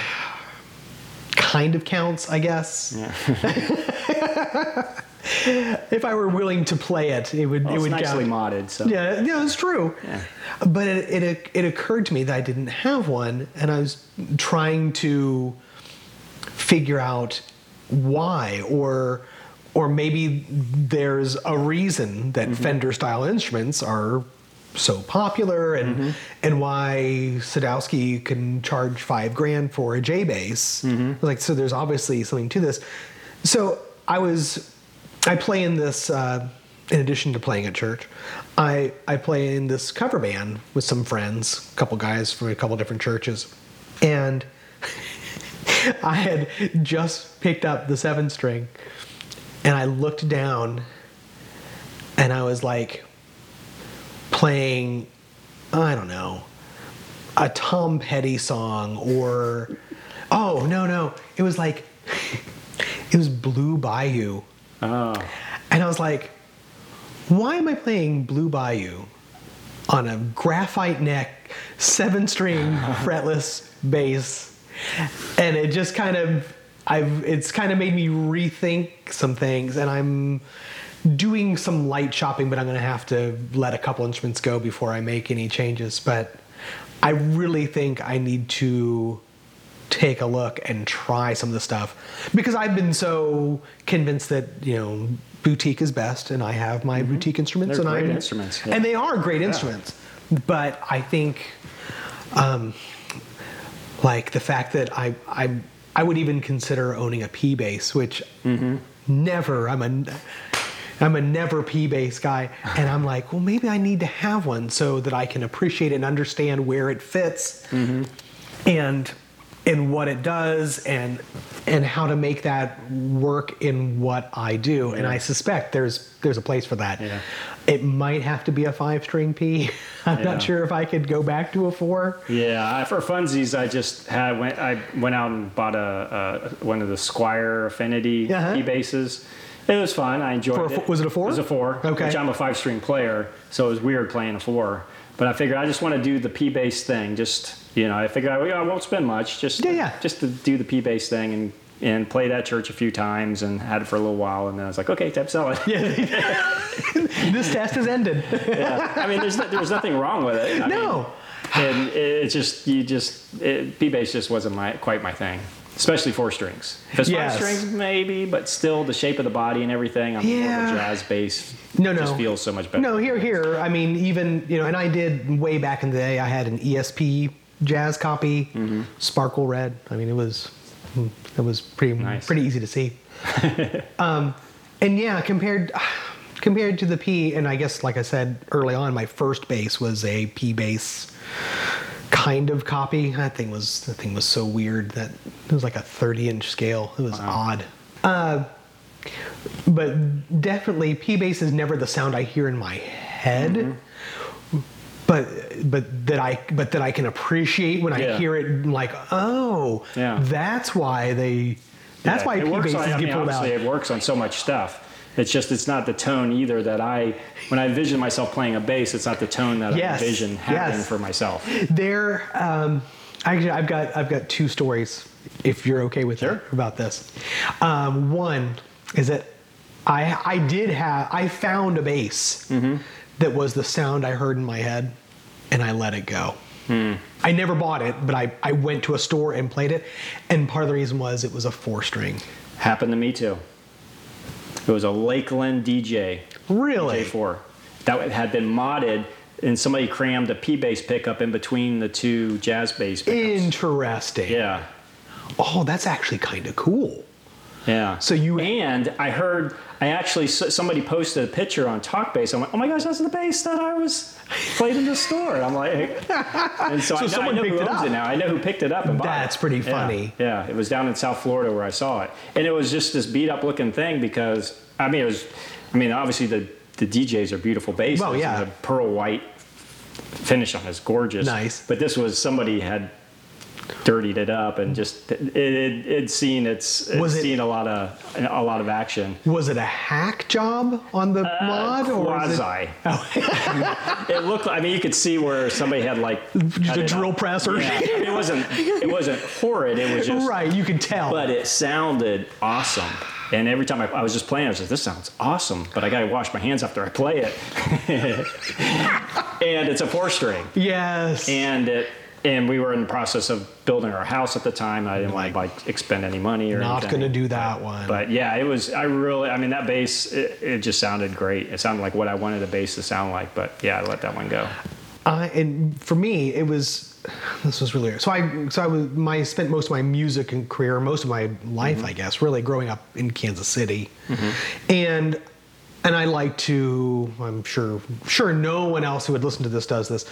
kind of counts, I guess. Yeah. If I were willing to play it, it would Well, it it's would nicely count. modded, so. Yeah, yeah, it's true. Yeah. But it, it it occurred to me that I didn't have one, and I was trying to figure out why, or or maybe there's a reason that mm-hmm. Fender style instruments are so popular, and mm-hmm. and why Sadowski can charge five grand for a J bass. Mm-hmm. Like, so there's obviously something to this. So I was I play in this, uh, in addition to playing at church, I, I play in this cover band with some friends, a couple guys from a couple different churches. And I had just picked up the seven string and I looked down and I was like playing, I don't know, a Tom Petty song or, oh, no, no, it was like, it was Blue Bayou. Oh. And I was like, why am I playing Blue Bayou on a graphite neck, seven string fretless bass? And it just kind of, I've, it's kind of made me rethink some things. And I'm doing some light shopping, but I'm going to have to let a couple instruments go before I make any changes. But I really think I need to take a look and try some of the stuff because I've been so convinced that you know boutique is best, and I have my boutique instruments, Mm-hmm. They're and great I'm instruments, yeah. and they are great instruments. But I think, um, like the fact that I I I would even consider owning a P bass, which Mm-hmm. never I'm a I'm a never P bass guy, and I'm like, well, maybe I need to have one so that I can appreciate and understand where it fits, Mm-hmm. and and what it does, and and how to make that work in what I do. And I suspect there's there's a place for that. Yeah. It might have to be a five string P. I'm Yeah. not sure if I could go back to a four. Yeah, I, for funsies, I just had went. I went out and bought a, a one of the Squier Affinity Uh-huh. P basses. It was fun. I enjoyed For a it. was it a four? It was a four. Okay. Which I'm a five string player, so it was weird playing a four. But I figured I just want to do the P bass thing. Just you know, I figured I, I won't spend much. Just Yeah, yeah. just to do the P bass thing and and played at church a few times and had it for a little while, and then I was like, okay, time to sell it. this test has ended. yeah. I mean, there's no, there's nothing wrong with it. I mean, no. and it, it's just you just it, P bass just wasn't my quite my thing, especially four strings. If Yes. five strings, maybe, but still the shape of the body and everything. I'm more of Yeah. a jazz bass. No, no. just feels so much better. No, here, here. I mean, even you know, and I did way back in the day. I had an ESP jazz copy, Mm-hmm. sparkle red. I mean, it was it was pretty Nice. pretty easy to see. um, and yeah, compared compared to the P, and I guess like I said early on, my first bass was a P bass kind of copy. That thing was that thing was so weird that it was like a 30 inch scale. It was odd. Uh, but definitely P bass is never the sound I hear in my head. But but that I but that I can appreciate when I Yeah. hear it like oh Yeah. that's why they that's Yeah, why it P basses on, I mean, pulled out. it works on so much stuff. It's just it's not the tone either that I when I envision myself playing a bass. It's not the tone that Yes, I envision happening yes. for myself. There, um, actually, I've got I've got two stories. If you're okay with Sure. it, about this, um, one is that I I did have I found a bass Mm-hmm. that was the sound I heard in my head, and I let it go. Hmm. I never bought it, but I, I went to a store and played it, and part of the reason was it was a four string. Happened to me too. It was a Lakland DJ. Really? J4 that had been modded, and somebody crammed a P bass pickup in between the two jazz bass pickups. Interesting. yeah. Oh, that's actually kind of cool. Yeah. So you- and I heard I actually somebody posted a picture on TalkBass. I'm like, oh my gosh, that's the bass that I was played in the store. I'm like, and so, I know, I someone know who picked it owns up. it now. I know who picked it up and bought it. That's pretty Yeah. funny. Yeah, it was down in South Florida where I saw it, and it was just this beat up looking thing because I mean it was, I mean obviously the the DJs are beautiful basses. Well, yeah. and the pearl white finish on is gorgeous. Nice. But this was somebody had dirtied it up and just it it seen it's, it's Was it- seen a lot of a lot of action. Was it a hack job on the mod or was it Uh, Quasi. it looked. I mean, you could see where somebody had like a drill press or Yeah. It wasn't. It wasn't horrid. It was just. right? You could tell. But it sounded awesome. And every time I, I was just playing, I was like, "This sounds awesome," but I got to wash my hands after I play it. and it's a four string, yes. and it. And we were in the process of building our house at the time. And I didn't want to like expend any money or Not gonna do that one. But yeah, it was. I really. I mean, that bass. It, it just sounded great. It sounded like what I wanted the bass to sound like. But yeah, I let that one go. I and for me, it was this was really so I so I was my spent most of my music and career, most of my life, mm-hmm. I guess, really growing up in Kansas City, mm-hmm. and and I like to. I'm sure sure no one else who would listen to this does this.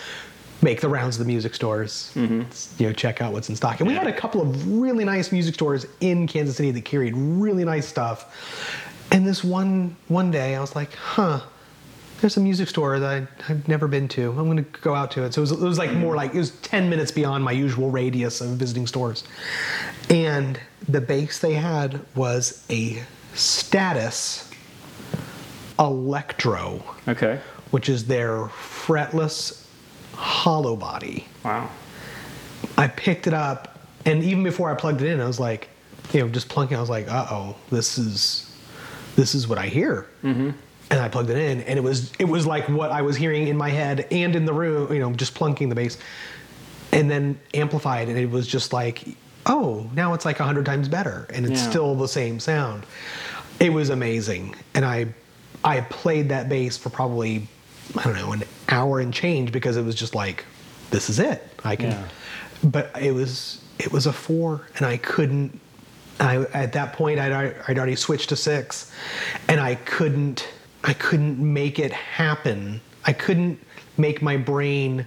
Make the rounds of the music stores, you know, check out what's in stock. And we had a couple of really nice music stores in Kansas City that carried really nice stuff. And this one one day, I was like, huh, there's a music store that I, I've never been to. I'm going to go out to it. So it was, it was like more like, it was 10 minutes beyond my usual radius of visiting stores. And the bass they had was a Status Electro, Okay. which is their fretless hollow body. Wow. I picked it up, and even before I plugged it in, I was like, you know, just plunking. I was like, uh oh, this is this is what I hear. Mm-hmm. And I plugged it in, and it was it was like what I was hearing in my head and in the room, you know, just plunking the bass, and then amplified, and it was just like, oh, now it's like a hundred times better, and it's Yeah. still the same sound. It was amazing, and I I played that bass for probably I don't know an hour and change because it was just like, this is it. I can Yeah. but it was it was a four and i couldn't I, at that point I'd, I'd already switched to six and i couldn't i couldn't make it happen i couldn't make my brain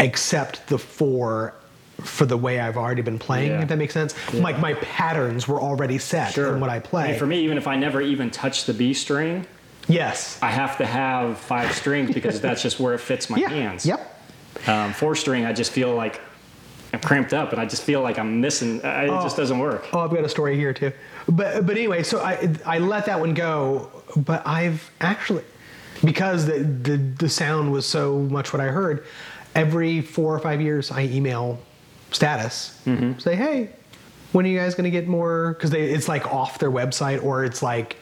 accept the four for the way i've already been playing Yeah. if that makes sense like my patterns were already set in what i play mean, for me, even if I never even touch the B string, yes I have to have five strings because that's just where it fits my yeah hands. yep Um, four string, I just feel like I'm cramped up, and I just feel like I'm missing. uh, It just doesn't work. Oh, I've got a story here too. But but anyway, so I I let that one go. But I've actually because the the, the sound was so much what I heard. Every four or five years, I email status say, hey, when are you guys going to get more? Because it's like off their website or it's like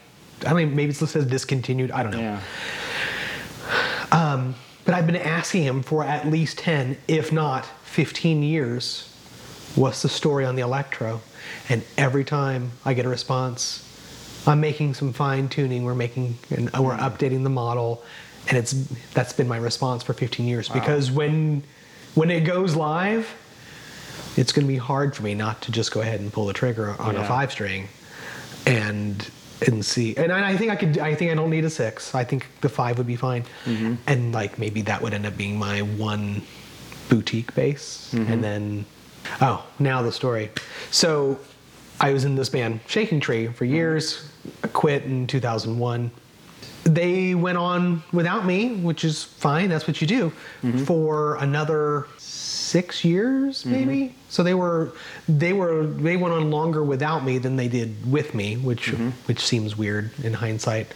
I mean maybe it says discontinued. I don't know. Yeah. Um, but I've been asking him for at least 10, if not 15 years, what's the story on the Electro? And every time I get a response, I'm making some fine tuning, we're making, and we're hmm. updating the model. And it's that's been my response for 15 years because when when it goes live, it's going to be hard for me not to just go ahead and pull the trigger on a five string and and see. And I, I think i could i think i don't need a six. I think the five would be fine. Mm-hmm. And like maybe that would end up being my one boutique bass mm-hmm. and then oh now the story. So i was in this band shaking tree for mm-hmm. years. I quit in 2001 they went on without me, which is fine. That's what you do. For another six years, mm-hmm. maybe. So they were they were they went on longer without me than they did with me, which mm-hmm. which seems weird in hindsight.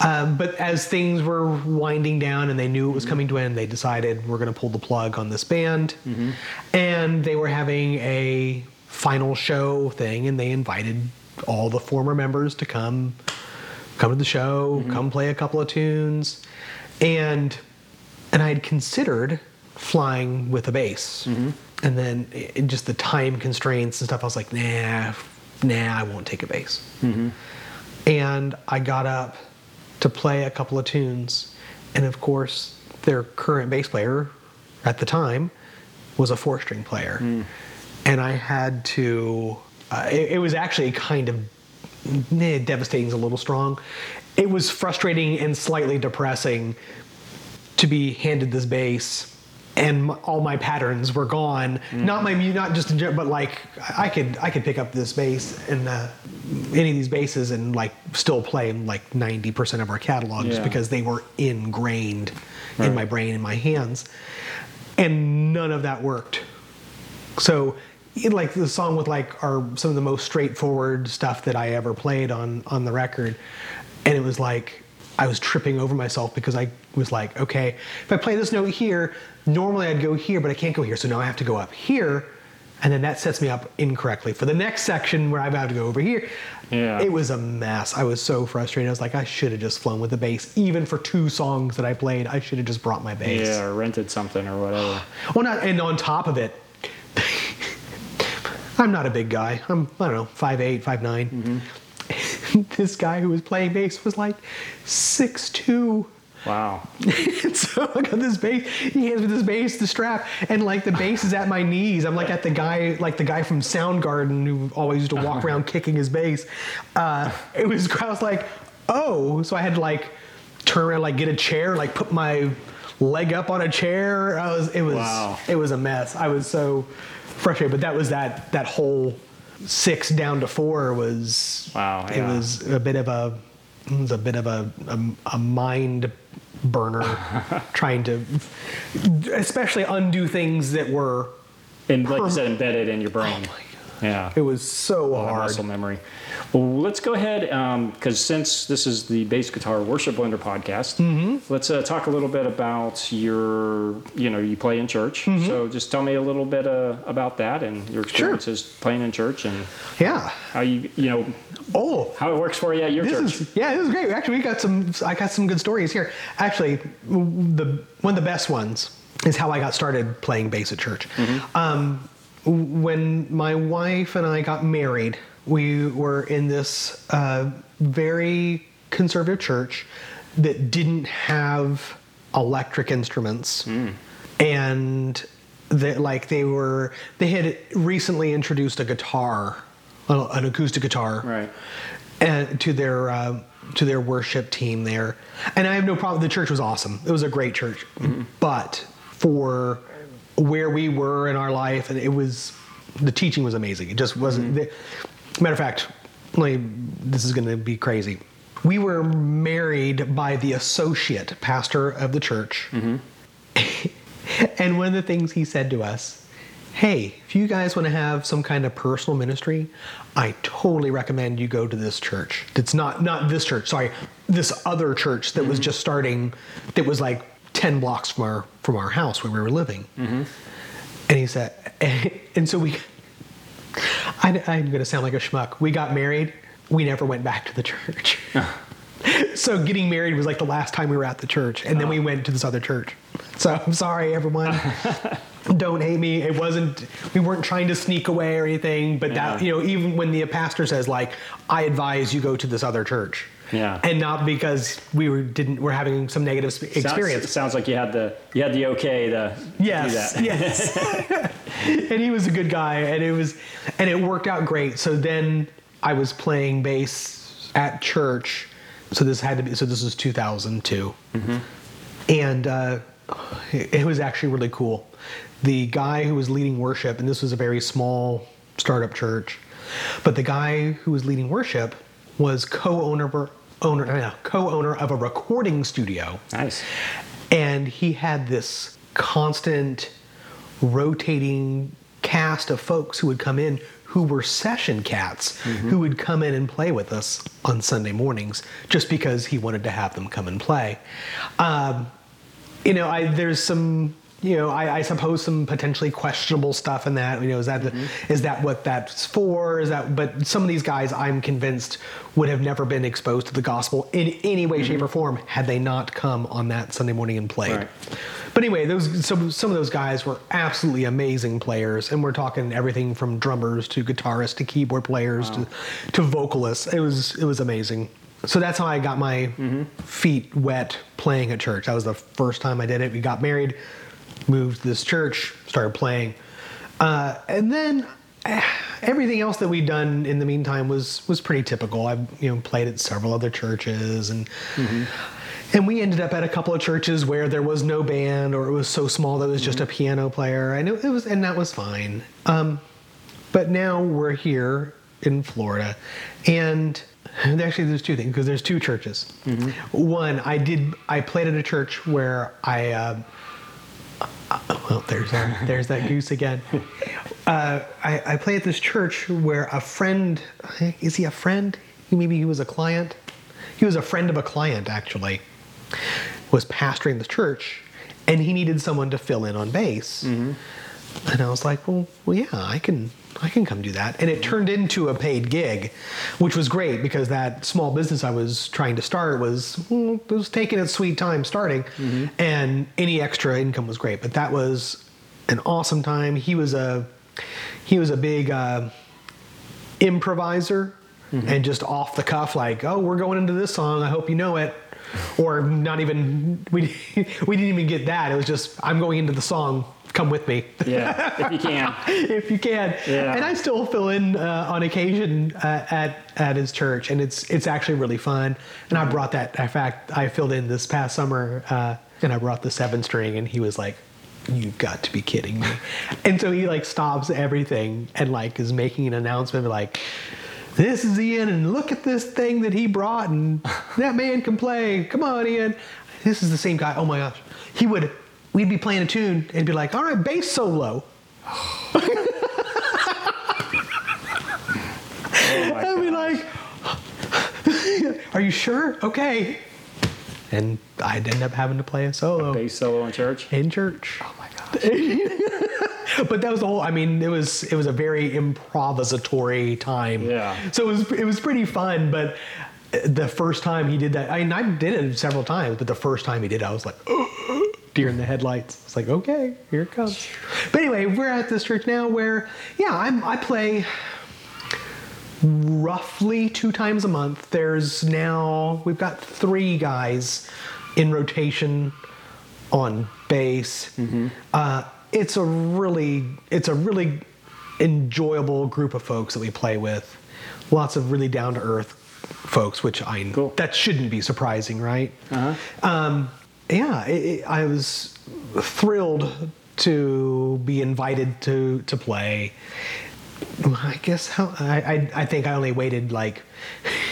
Um, but as things were winding down and they knew it was mm-hmm. coming to an end, they decided we're going to pull the plug on this band, and they were having a final show thing, and they invited all the former members to come come to the show, come play a couple of tunes, and and I had considered flying with a bass, and then it, just the time constraints and stuff. I was like, nah, nah, I won't take a bass. And I got up to play a couple of tunes. And of course, their current bass player at the time was a four string player. And I had to, uh, it, it was actually kind of eh, devastating is a little strong. It was frustrating and slightly depressing to be handed this bass and m- all my patterns were gone. Not my not just in general, but like I could I could pick up this bass and uh, any of these basses and like still play like 90% of our catalog just Yeah. because they were ingrained Right. in my brain and my hands. And none of that worked. So, like the song with like our some of the most straightforward stuff that I ever played on on the record, and it was like I was tripping over myself because I was like, okay, if I play this note here, normally I'd go here, but I can't go here, so now I have to go up here, and then that sets me up incorrectly for the next section where I'm about to go over here. Yeah. It was a mess. I was so frustrated. I was like, I should have just flown with the bass. Even for two songs that I played, I should have just brought my bass. Yeah, or rented something or whatever. Well, not and on top of it, I'm not a big guy. I'm I don't know five eight, five nine. Mm-hmm. this guy who was playing bass was like six two. Wow. So I got this bass. He hands me this bass, the strap, and like the bass is at my knees. I'm like at the guy, like the guy from Soundgarden who always used to walk around kicking his bass. Uh, it was. I was like, oh, so I had to like turn around, like get a chair, like put my leg up on a chair. I was. It was. Wow. It was a mess. I was so frustrated. But that was that. That whole six down to four was. Wow, It was a bit of a. It was a bit of a, a, a mind burner trying to especially undo things that were And like you said, embedded in your brain. Oh Yeah. it was so hard muscle memory. Well, let's go ahead because since this is the bass guitar worship blender podcast, Mm-hmm. let's uh, talk a little bit about your. You know, you play in church, Mm-hmm. so just tell me a little bit uh, about that and your experiences playing in church and yeah how you you know oh how it works for you at your church. is yeah this is great actually we got some i got some good stories here actually the one of the best ones is how i got started playing bass at church um, when my wife and i got married we were in this uh, very conservative church that didn't have electric instruments. And that like they were they had recently introduced a guitar an acoustic guitar Right. and to their uh, to their worship team there. And i have no problem the church was awesome. It was a great church. But for where we were in our life and it was the teaching was amazing. It just wasn't mm-hmm. the, matter of fact like this is going to be crazy. We were married by the associate pastor of the church. Mm-hmm. And one of the things he said to us, hey, if you guys want to have some kind of personal ministry, I totally recommend you go to this church. It's not not this church, sorry, this other church that was mm-hmm. just starting that was like 10 blocks from our from our house where we were living. Mm-hmm. And he said and so we I, I'm going to sound like a schmuck. We got married. We never went back to the church. so getting married was like the last time we were at the church, and then we uh-huh. went to this other church. So I'm sorry, everyone. Don't hate me. It wasn't. We weren't trying to sneak away or anything. But that you know, even when the pastor says like, "I advise you go to this other church," Yeah. and not because we were didn't we're having some negative sp- experience. Sounds, sounds like you had the you had the okay to Yes, do that. yes. and he was a good guy, and it was, and it worked out great. So then I was playing bass at church. So this had to be. So this was 2002, and uh, it, it was actually really cool. The guy who was leading worship, and this was a very small startup church, but the guy who was leading worship was co-owner owner uh, co-owner of a recording studio Nice. and he had this constant rotating cast of folks who would come in who were session cats who would come in and play with us on Sunday mornings just because he wanted to have them come and play. Um, you know, I, there's some, you know, I, I suppose some potentially questionable stuff in that. You know, is that the, mm-hmm. is that what that's for? Is that? But some of these guys, I'm convinced, would have never been exposed to the gospel in any way, shape, mm-hmm. or form had they not come on that Sunday morning and played. Right. But anyway, those some some of those guys were absolutely amazing players, and we're talking everything from drummers to guitarists to keyboard players to to vocalists. It was it was amazing. so that's how I got my mm-hmm. feet wet playing at church. That was the first time I did it. We got married, moved to this church, started playing, uh, and then eh, everything else that we'd done in the meantime was was pretty typical. I've you know played at several other churches and. And we ended up at a couple of churches where there was no band, or it was so small that it was just a piano player, and it, it was, and that was fine. Um, but now we're here in Florida, and actually there's two things because there's two churches. One, I did I played at a church where I. Uh, well, there's that, there's that goose again. Uh, I, I play at this church where a friend is he a friend? Maybe he was a client. He was a friend of a client actually. Was pastoring the church, and he needed someone to fill in on bass. And I was like, well, well, yeah, I can, I can come do that. And it turned into a paid gig, which was great because that small business I was trying to start was well, it was taking its sweet time starting, mm-hmm. and any extra income was great. But that was an awesome time. He was a, he was a big uh, improviser. Mm-hmm. And just off the cuff, like, oh, we're going into this song. I hope you know it or not even we we didn't even get that. It was just I'm going into the song. Come with me Yeah, if you can. if you can. Yeah. And I still fill in uh, on occasion uh, at at his church, and it's it's actually really fun. And I brought that. In fact, I filled in this past summer, uh, and I brought the seven string, and he was like. You've got to be kidding me. And so he like stops everything and like is making an announcement like, this is Ian, and look at this thing that he brought, and that man can play. Come on, Ian. This is the same guy. Oh my gosh. He would, we'd be playing a tune and be like, all right, bass solo. oh I'd be like, are you sure? Okay. And I'd end up having to play a solo Bass solo in church. in church. Oh my gosh. but that was the whole I mean, it was it was a very improvisatory time. Yeah. So it was it was pretty fun, but the first time he did that, I mean, I did it several times, but the first time he did it, I was like, deer in the headlights. It's like, okay, here it comes. But anyway, we're at this church now where, yeah, I'm, I play roughly two times a month. There's now we've got three guys in rotation on bass. Uh, it's a really it's a really enjoyable group of folks that we play with. Lots of really down to earth folks, which I Cool. that shouldn't be surprising, right? Uh-huh. Um, yeah, it, it, I was thrilled to be invited to to play. I guess how I, I I think I only waited like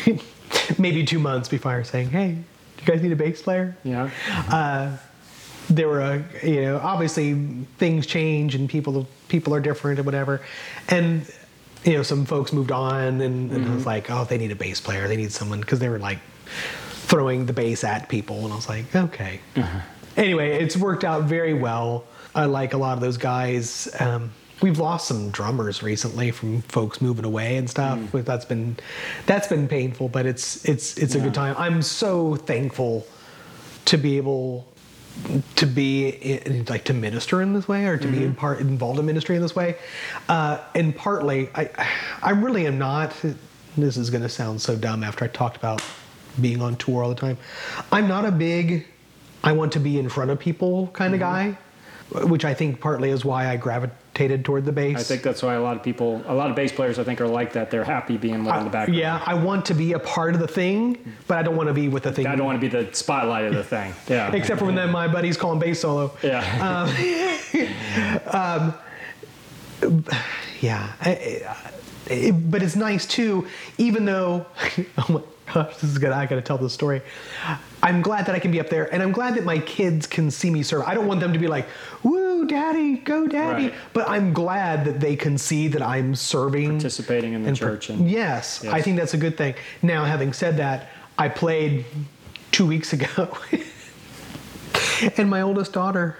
maybe two months before saying, "Hey, do you guys need a bass player?" Yeah. Uh, there were a you know obviously things change and people people are different and whatever, and you know some folks moved on and, and I was mm-hmm. like, "Oh, they need a bass player. They need someone," because they were like throwing the bass at people, and I was like, "Okay." Uh-huh. Anyway, it's worked out very well. I like a lot of those guys. Um, we've lost some drummers recently from folks moving away and stuff. Mm. But That's been that's been painful, but it's it's it's a good time. I'm so thankful to be able to be in, like to minister in this way or to be in part involved in ministry in this way. Uh, and partly I I really am not this is going to sound so dumb after I talked about being on tour all the time. I'm not a big I want to be in front of people kind of guy which I think partly is why I gravitated toward the bass I think that's why a lot of people, a lot of bass players, I think, are like that. They're happy being in the background. yeah I want to be a part of the thing but I don't want to be with the thing I don't want to be the spotlight of the thing. Yeah. except for when then my buddies call him bass solo Yeah. Um, um, yeah, I- I- it- but it's nice too. Even though, oh my gosh, this is good. I got to tell this story. I'm glad that I can be up there, and I'm glad that my kids can see me serve. I don't want them to be like, "Woo, daddy, go, daddy!" Right. But I'm glad that they can see that I'm serving, Participating in the and church. And, yes, I think that's a good thing. Now, having said that, I played two weeks ago, and my oldest daughter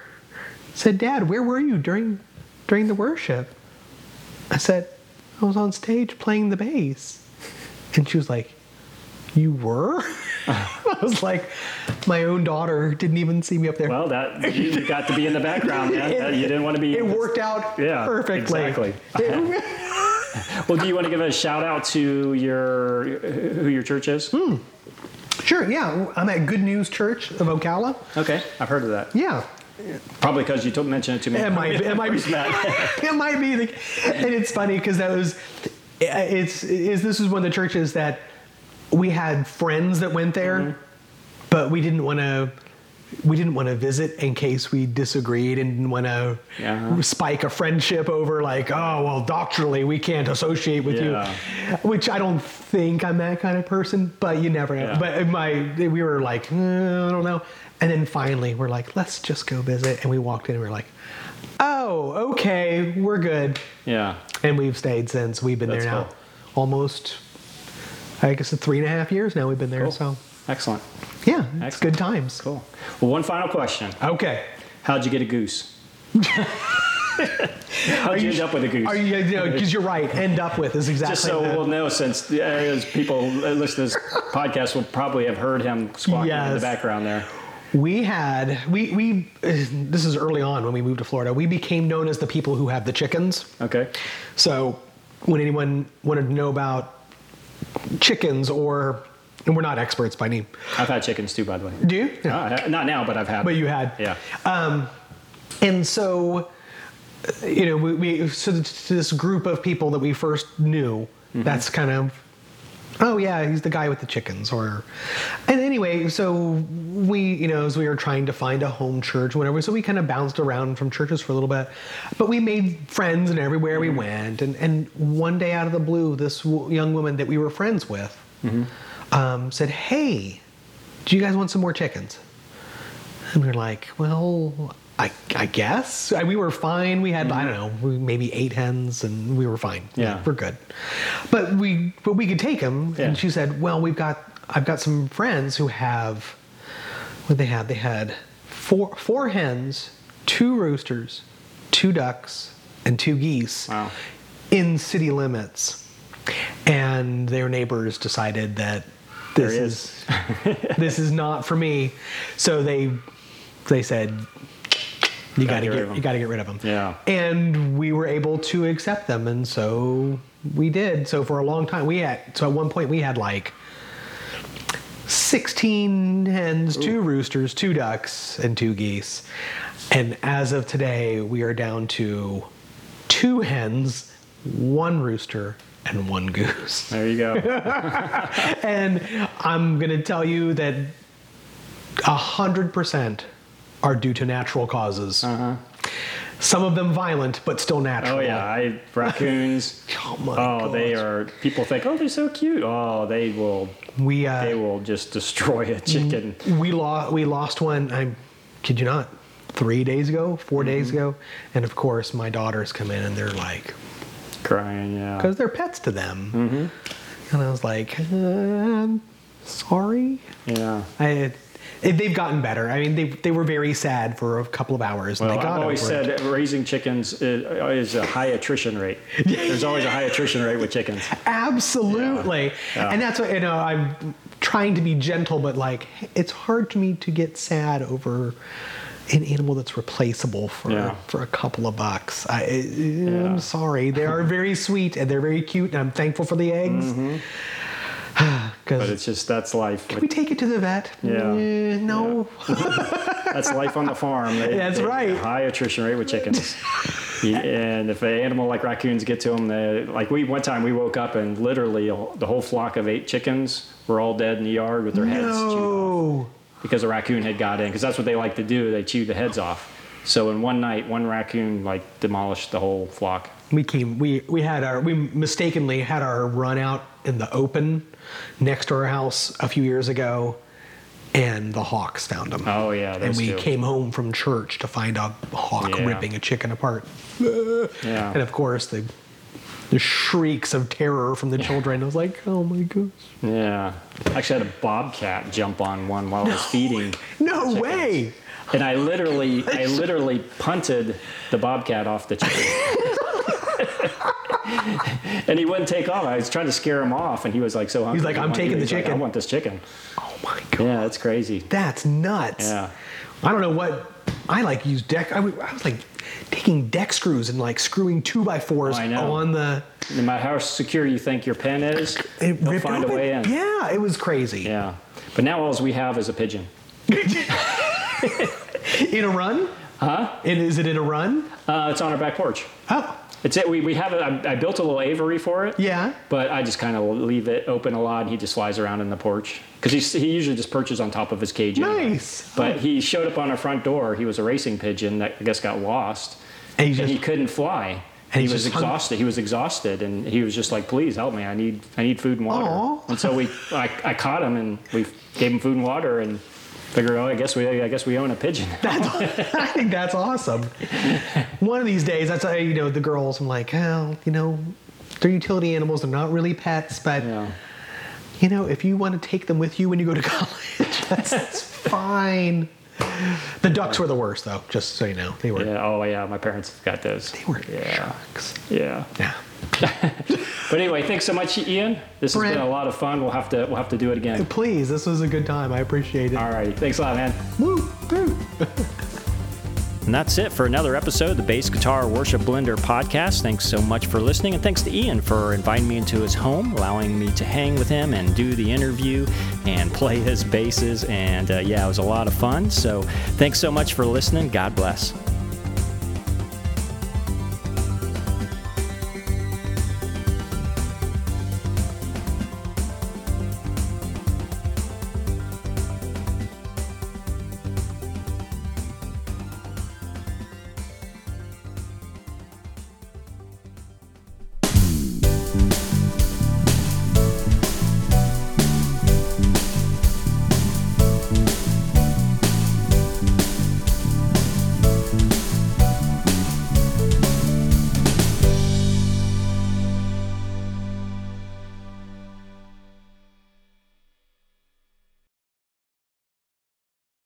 said, "Dad, where were you during during the worship?" I said, "I was on stage playing the bass," and she was like, "You were?" I was like, "My own daughter didn't even see me up there." Well, that you got to be in the background. It- That- you didn't want to be. it worked out Yeah, perfectly. exactly. Well, do you want to give a shout out to your who your church is? Hmm. Sure, yeah. I'm at Good News Church of Ocala. Okay, I've heard of that. Yeah. Probably because you told, mentioned it to me. It might, it might be. it might be. The, and it's funny because that was. It's is this is one of the churches that we had friends that went there, but we didn't want to. We didn't want to visit in case we disagreed and didn't want to Yeah. spike a friendship over like, oh well, doctrinally we can't associate with Yeah. you, which I don't think I'm that kind of person. But you never know. Yeah. But my we were like, "Uh, I don't know, and then finally we're like, let's just go visit, and we walked in and we are like, oh, okay, we're good. Yeah. And we've stayed since. We've been That's there now cool. almost, I guess, it's three and a half years now we've been there. Cool. So, Excellent. yeah, it's Excellent. good times. Cool. Well, one final question. Okay. How'd you get a goose? How'd you, end up with a goose? Are you, you know, because you're right, end up with is exactly Just so that. we'll know, since uh, as people uh, listen to this podcast will probably have heard him squawking in the background there. We had, we, we, this is early on when we moved to Florida, we became known as the people who have the chickens. Okay. So when anyone wanted to know about chickens or, and we're not experts by name. I've had chickens too, by the way. do you? Uh, not now, but I've had. But them. you had. Yeah. Um, and so, you know, we, we so to this group of people that we first knew, Mm-hmm. that's kind of, oh yeah, he's the guy with the chickens, or, and anyway, so we, you know, as we were trying to find a home church, whatever, so we kind of bounced around from churches for a little bit, but we made friends and everywhere Mm-hmm. we went, and and one day out of the blue, this w- young woman that we were friends with, Mm-hmm. um, said, hey, do you guys want some more chickens? And we were like, well, I, I guess. I- We were fine. We had, I don't know, maybe eight hens and we were fine. Mm-hmm. Yeah. We're good. But we, but we could take them. Yeah. And she said, well, we've got, I've got some friends who have, what they had? They had four, four hens, two roosters, two ducks, and two geese Wow. in city limits. And their neighbors decided that this he is this is not for me. So they they said you got Gotta to get rid of you got to get rid of them. Yeah. And we were able to accept them and so we did. So for a long time we had so at one point we had like 16 hens, two roosters, two ducks, and two geese. And as of today, we are down to two hens, one rooster, and one goose. There you go. And I'm going to tell you that 100% are due to natural causes. Uh-huh. Some of them violent, but still natural. Oh yeah, I raccoons. Oh my Oh, they are. People think, oh, they're so cute. Oh, they will. We, They uh, will just destroy a chicken. we, lost, we lost one, I kid you not, three days ago, 4 days Mm-hmm. ago. And of course, my daughters come in and they're like, Crying. Yeah. because they're pets to them. Mm-hmm. And I was like, uh, sorry. Yeah. I, they've gotten better. I mean, they, they were very sad for a couple of hours. and Well, they got I've always over it. said raising chickens is, is a high attrition rate. There's always a high attrition rate with chickens. Absolutely. Yeah. And that's what, you know, I'm trying to be gentle, but like, it's hard to me to get sad over an animal that's replaceable for, Yeah. for a couple of bucks. I, Yeah. I'm sorry. They are very sweet and they're very cute, and I'm thankful for the eggs. Mm-hmm. But it's just that's life. can we take it to the vet? Yeah. Eh, no. That's life on the farm. They- That's they- right. High attrition rate with chickens. And if an animal like raccoons get to them, they, like we one time we woke up and literally the whole flock of eight chickens were all dead in the yard with their heads chewed off No. because a raccoon had got in because that's what they like to do. They chew the heads off. So in one night, one raccoon like demolished the whole flock. We came. We we had our. We mistakenly had our run out in the open next to our house a few years ago, and the hawks found them. Oh yeah, and we two. came home from church to find a hawk Yeah. ripping a chicken apart. Yeah. And of course the the shrieks of terror from the children. I was like, oh my gosh. Yeah. I actually had a bobcat jump on one while I was feeding. No chickens. way. And I literally, I literally punted the bobcat off the chicken. and he wouldn't take off. I was trying to scare him off, and he was like so hungry. He's like, "I'm taking the he's like, chicken." I want this chicken. Oh my god. Yeah, that's crazy. That's nuts. Yeah. I don't know what I like use deck. I, w- I was like, taking deck screws and like screwing two by fours Oh, I know. on the. No matter how secure you think your pen is, It they'll find open. a way in. Yeah, it was crazy. Yeah. But now all we have is a pigeon. In a run? Huh? And is it in a run? Uh, it's on our back porch. Oh, It's it. We, we have it. I, I built a little aviary for it. yeah. But I just kind of leave it open a lot, and he just flies around in the porch because he he usually just perches on top of his cage. anyway. Nice. But he showed up on our front door. He was a racing pigeon that I guess got lost, And he and he couldn't fly. And he was just hung- exhausted. He was exhausted, and he was just like, "Please help me! I need I need food and water." Aw. And so we I, I caught him, and we gave him food and water, and figured, oh, I guess we I guess we own a pigeon. I think that's awesome. One of these days, that's how, you know the girls. I'm like, oh, you know, they're utility animals. They're not really pets, but yeah. you know, if you want to take them with you when you go to college, that's, that's fine. The ducks were the worst, though. Just so you know, they were. Yeah. Oh yeah. My parents got those. They were Yeah. sharks. Yeah. Yeah. But anyway, thanks so much, Ian. This has been a lot of fun. We'll have to we'll have to do it again. Please, this was a good time. I appreciate it. All right. Thanks a lot, man. Woo, woo. And that's it for another episode of the Bass Guitar Worship Blender podcast. Thanks so much for listening, and thanks to Ian for inviting me into his home, allowing me to hang with him and do the interview and play his basses. And uh, yeah, it was a lot of fun. So thanks so much for listening. God bless.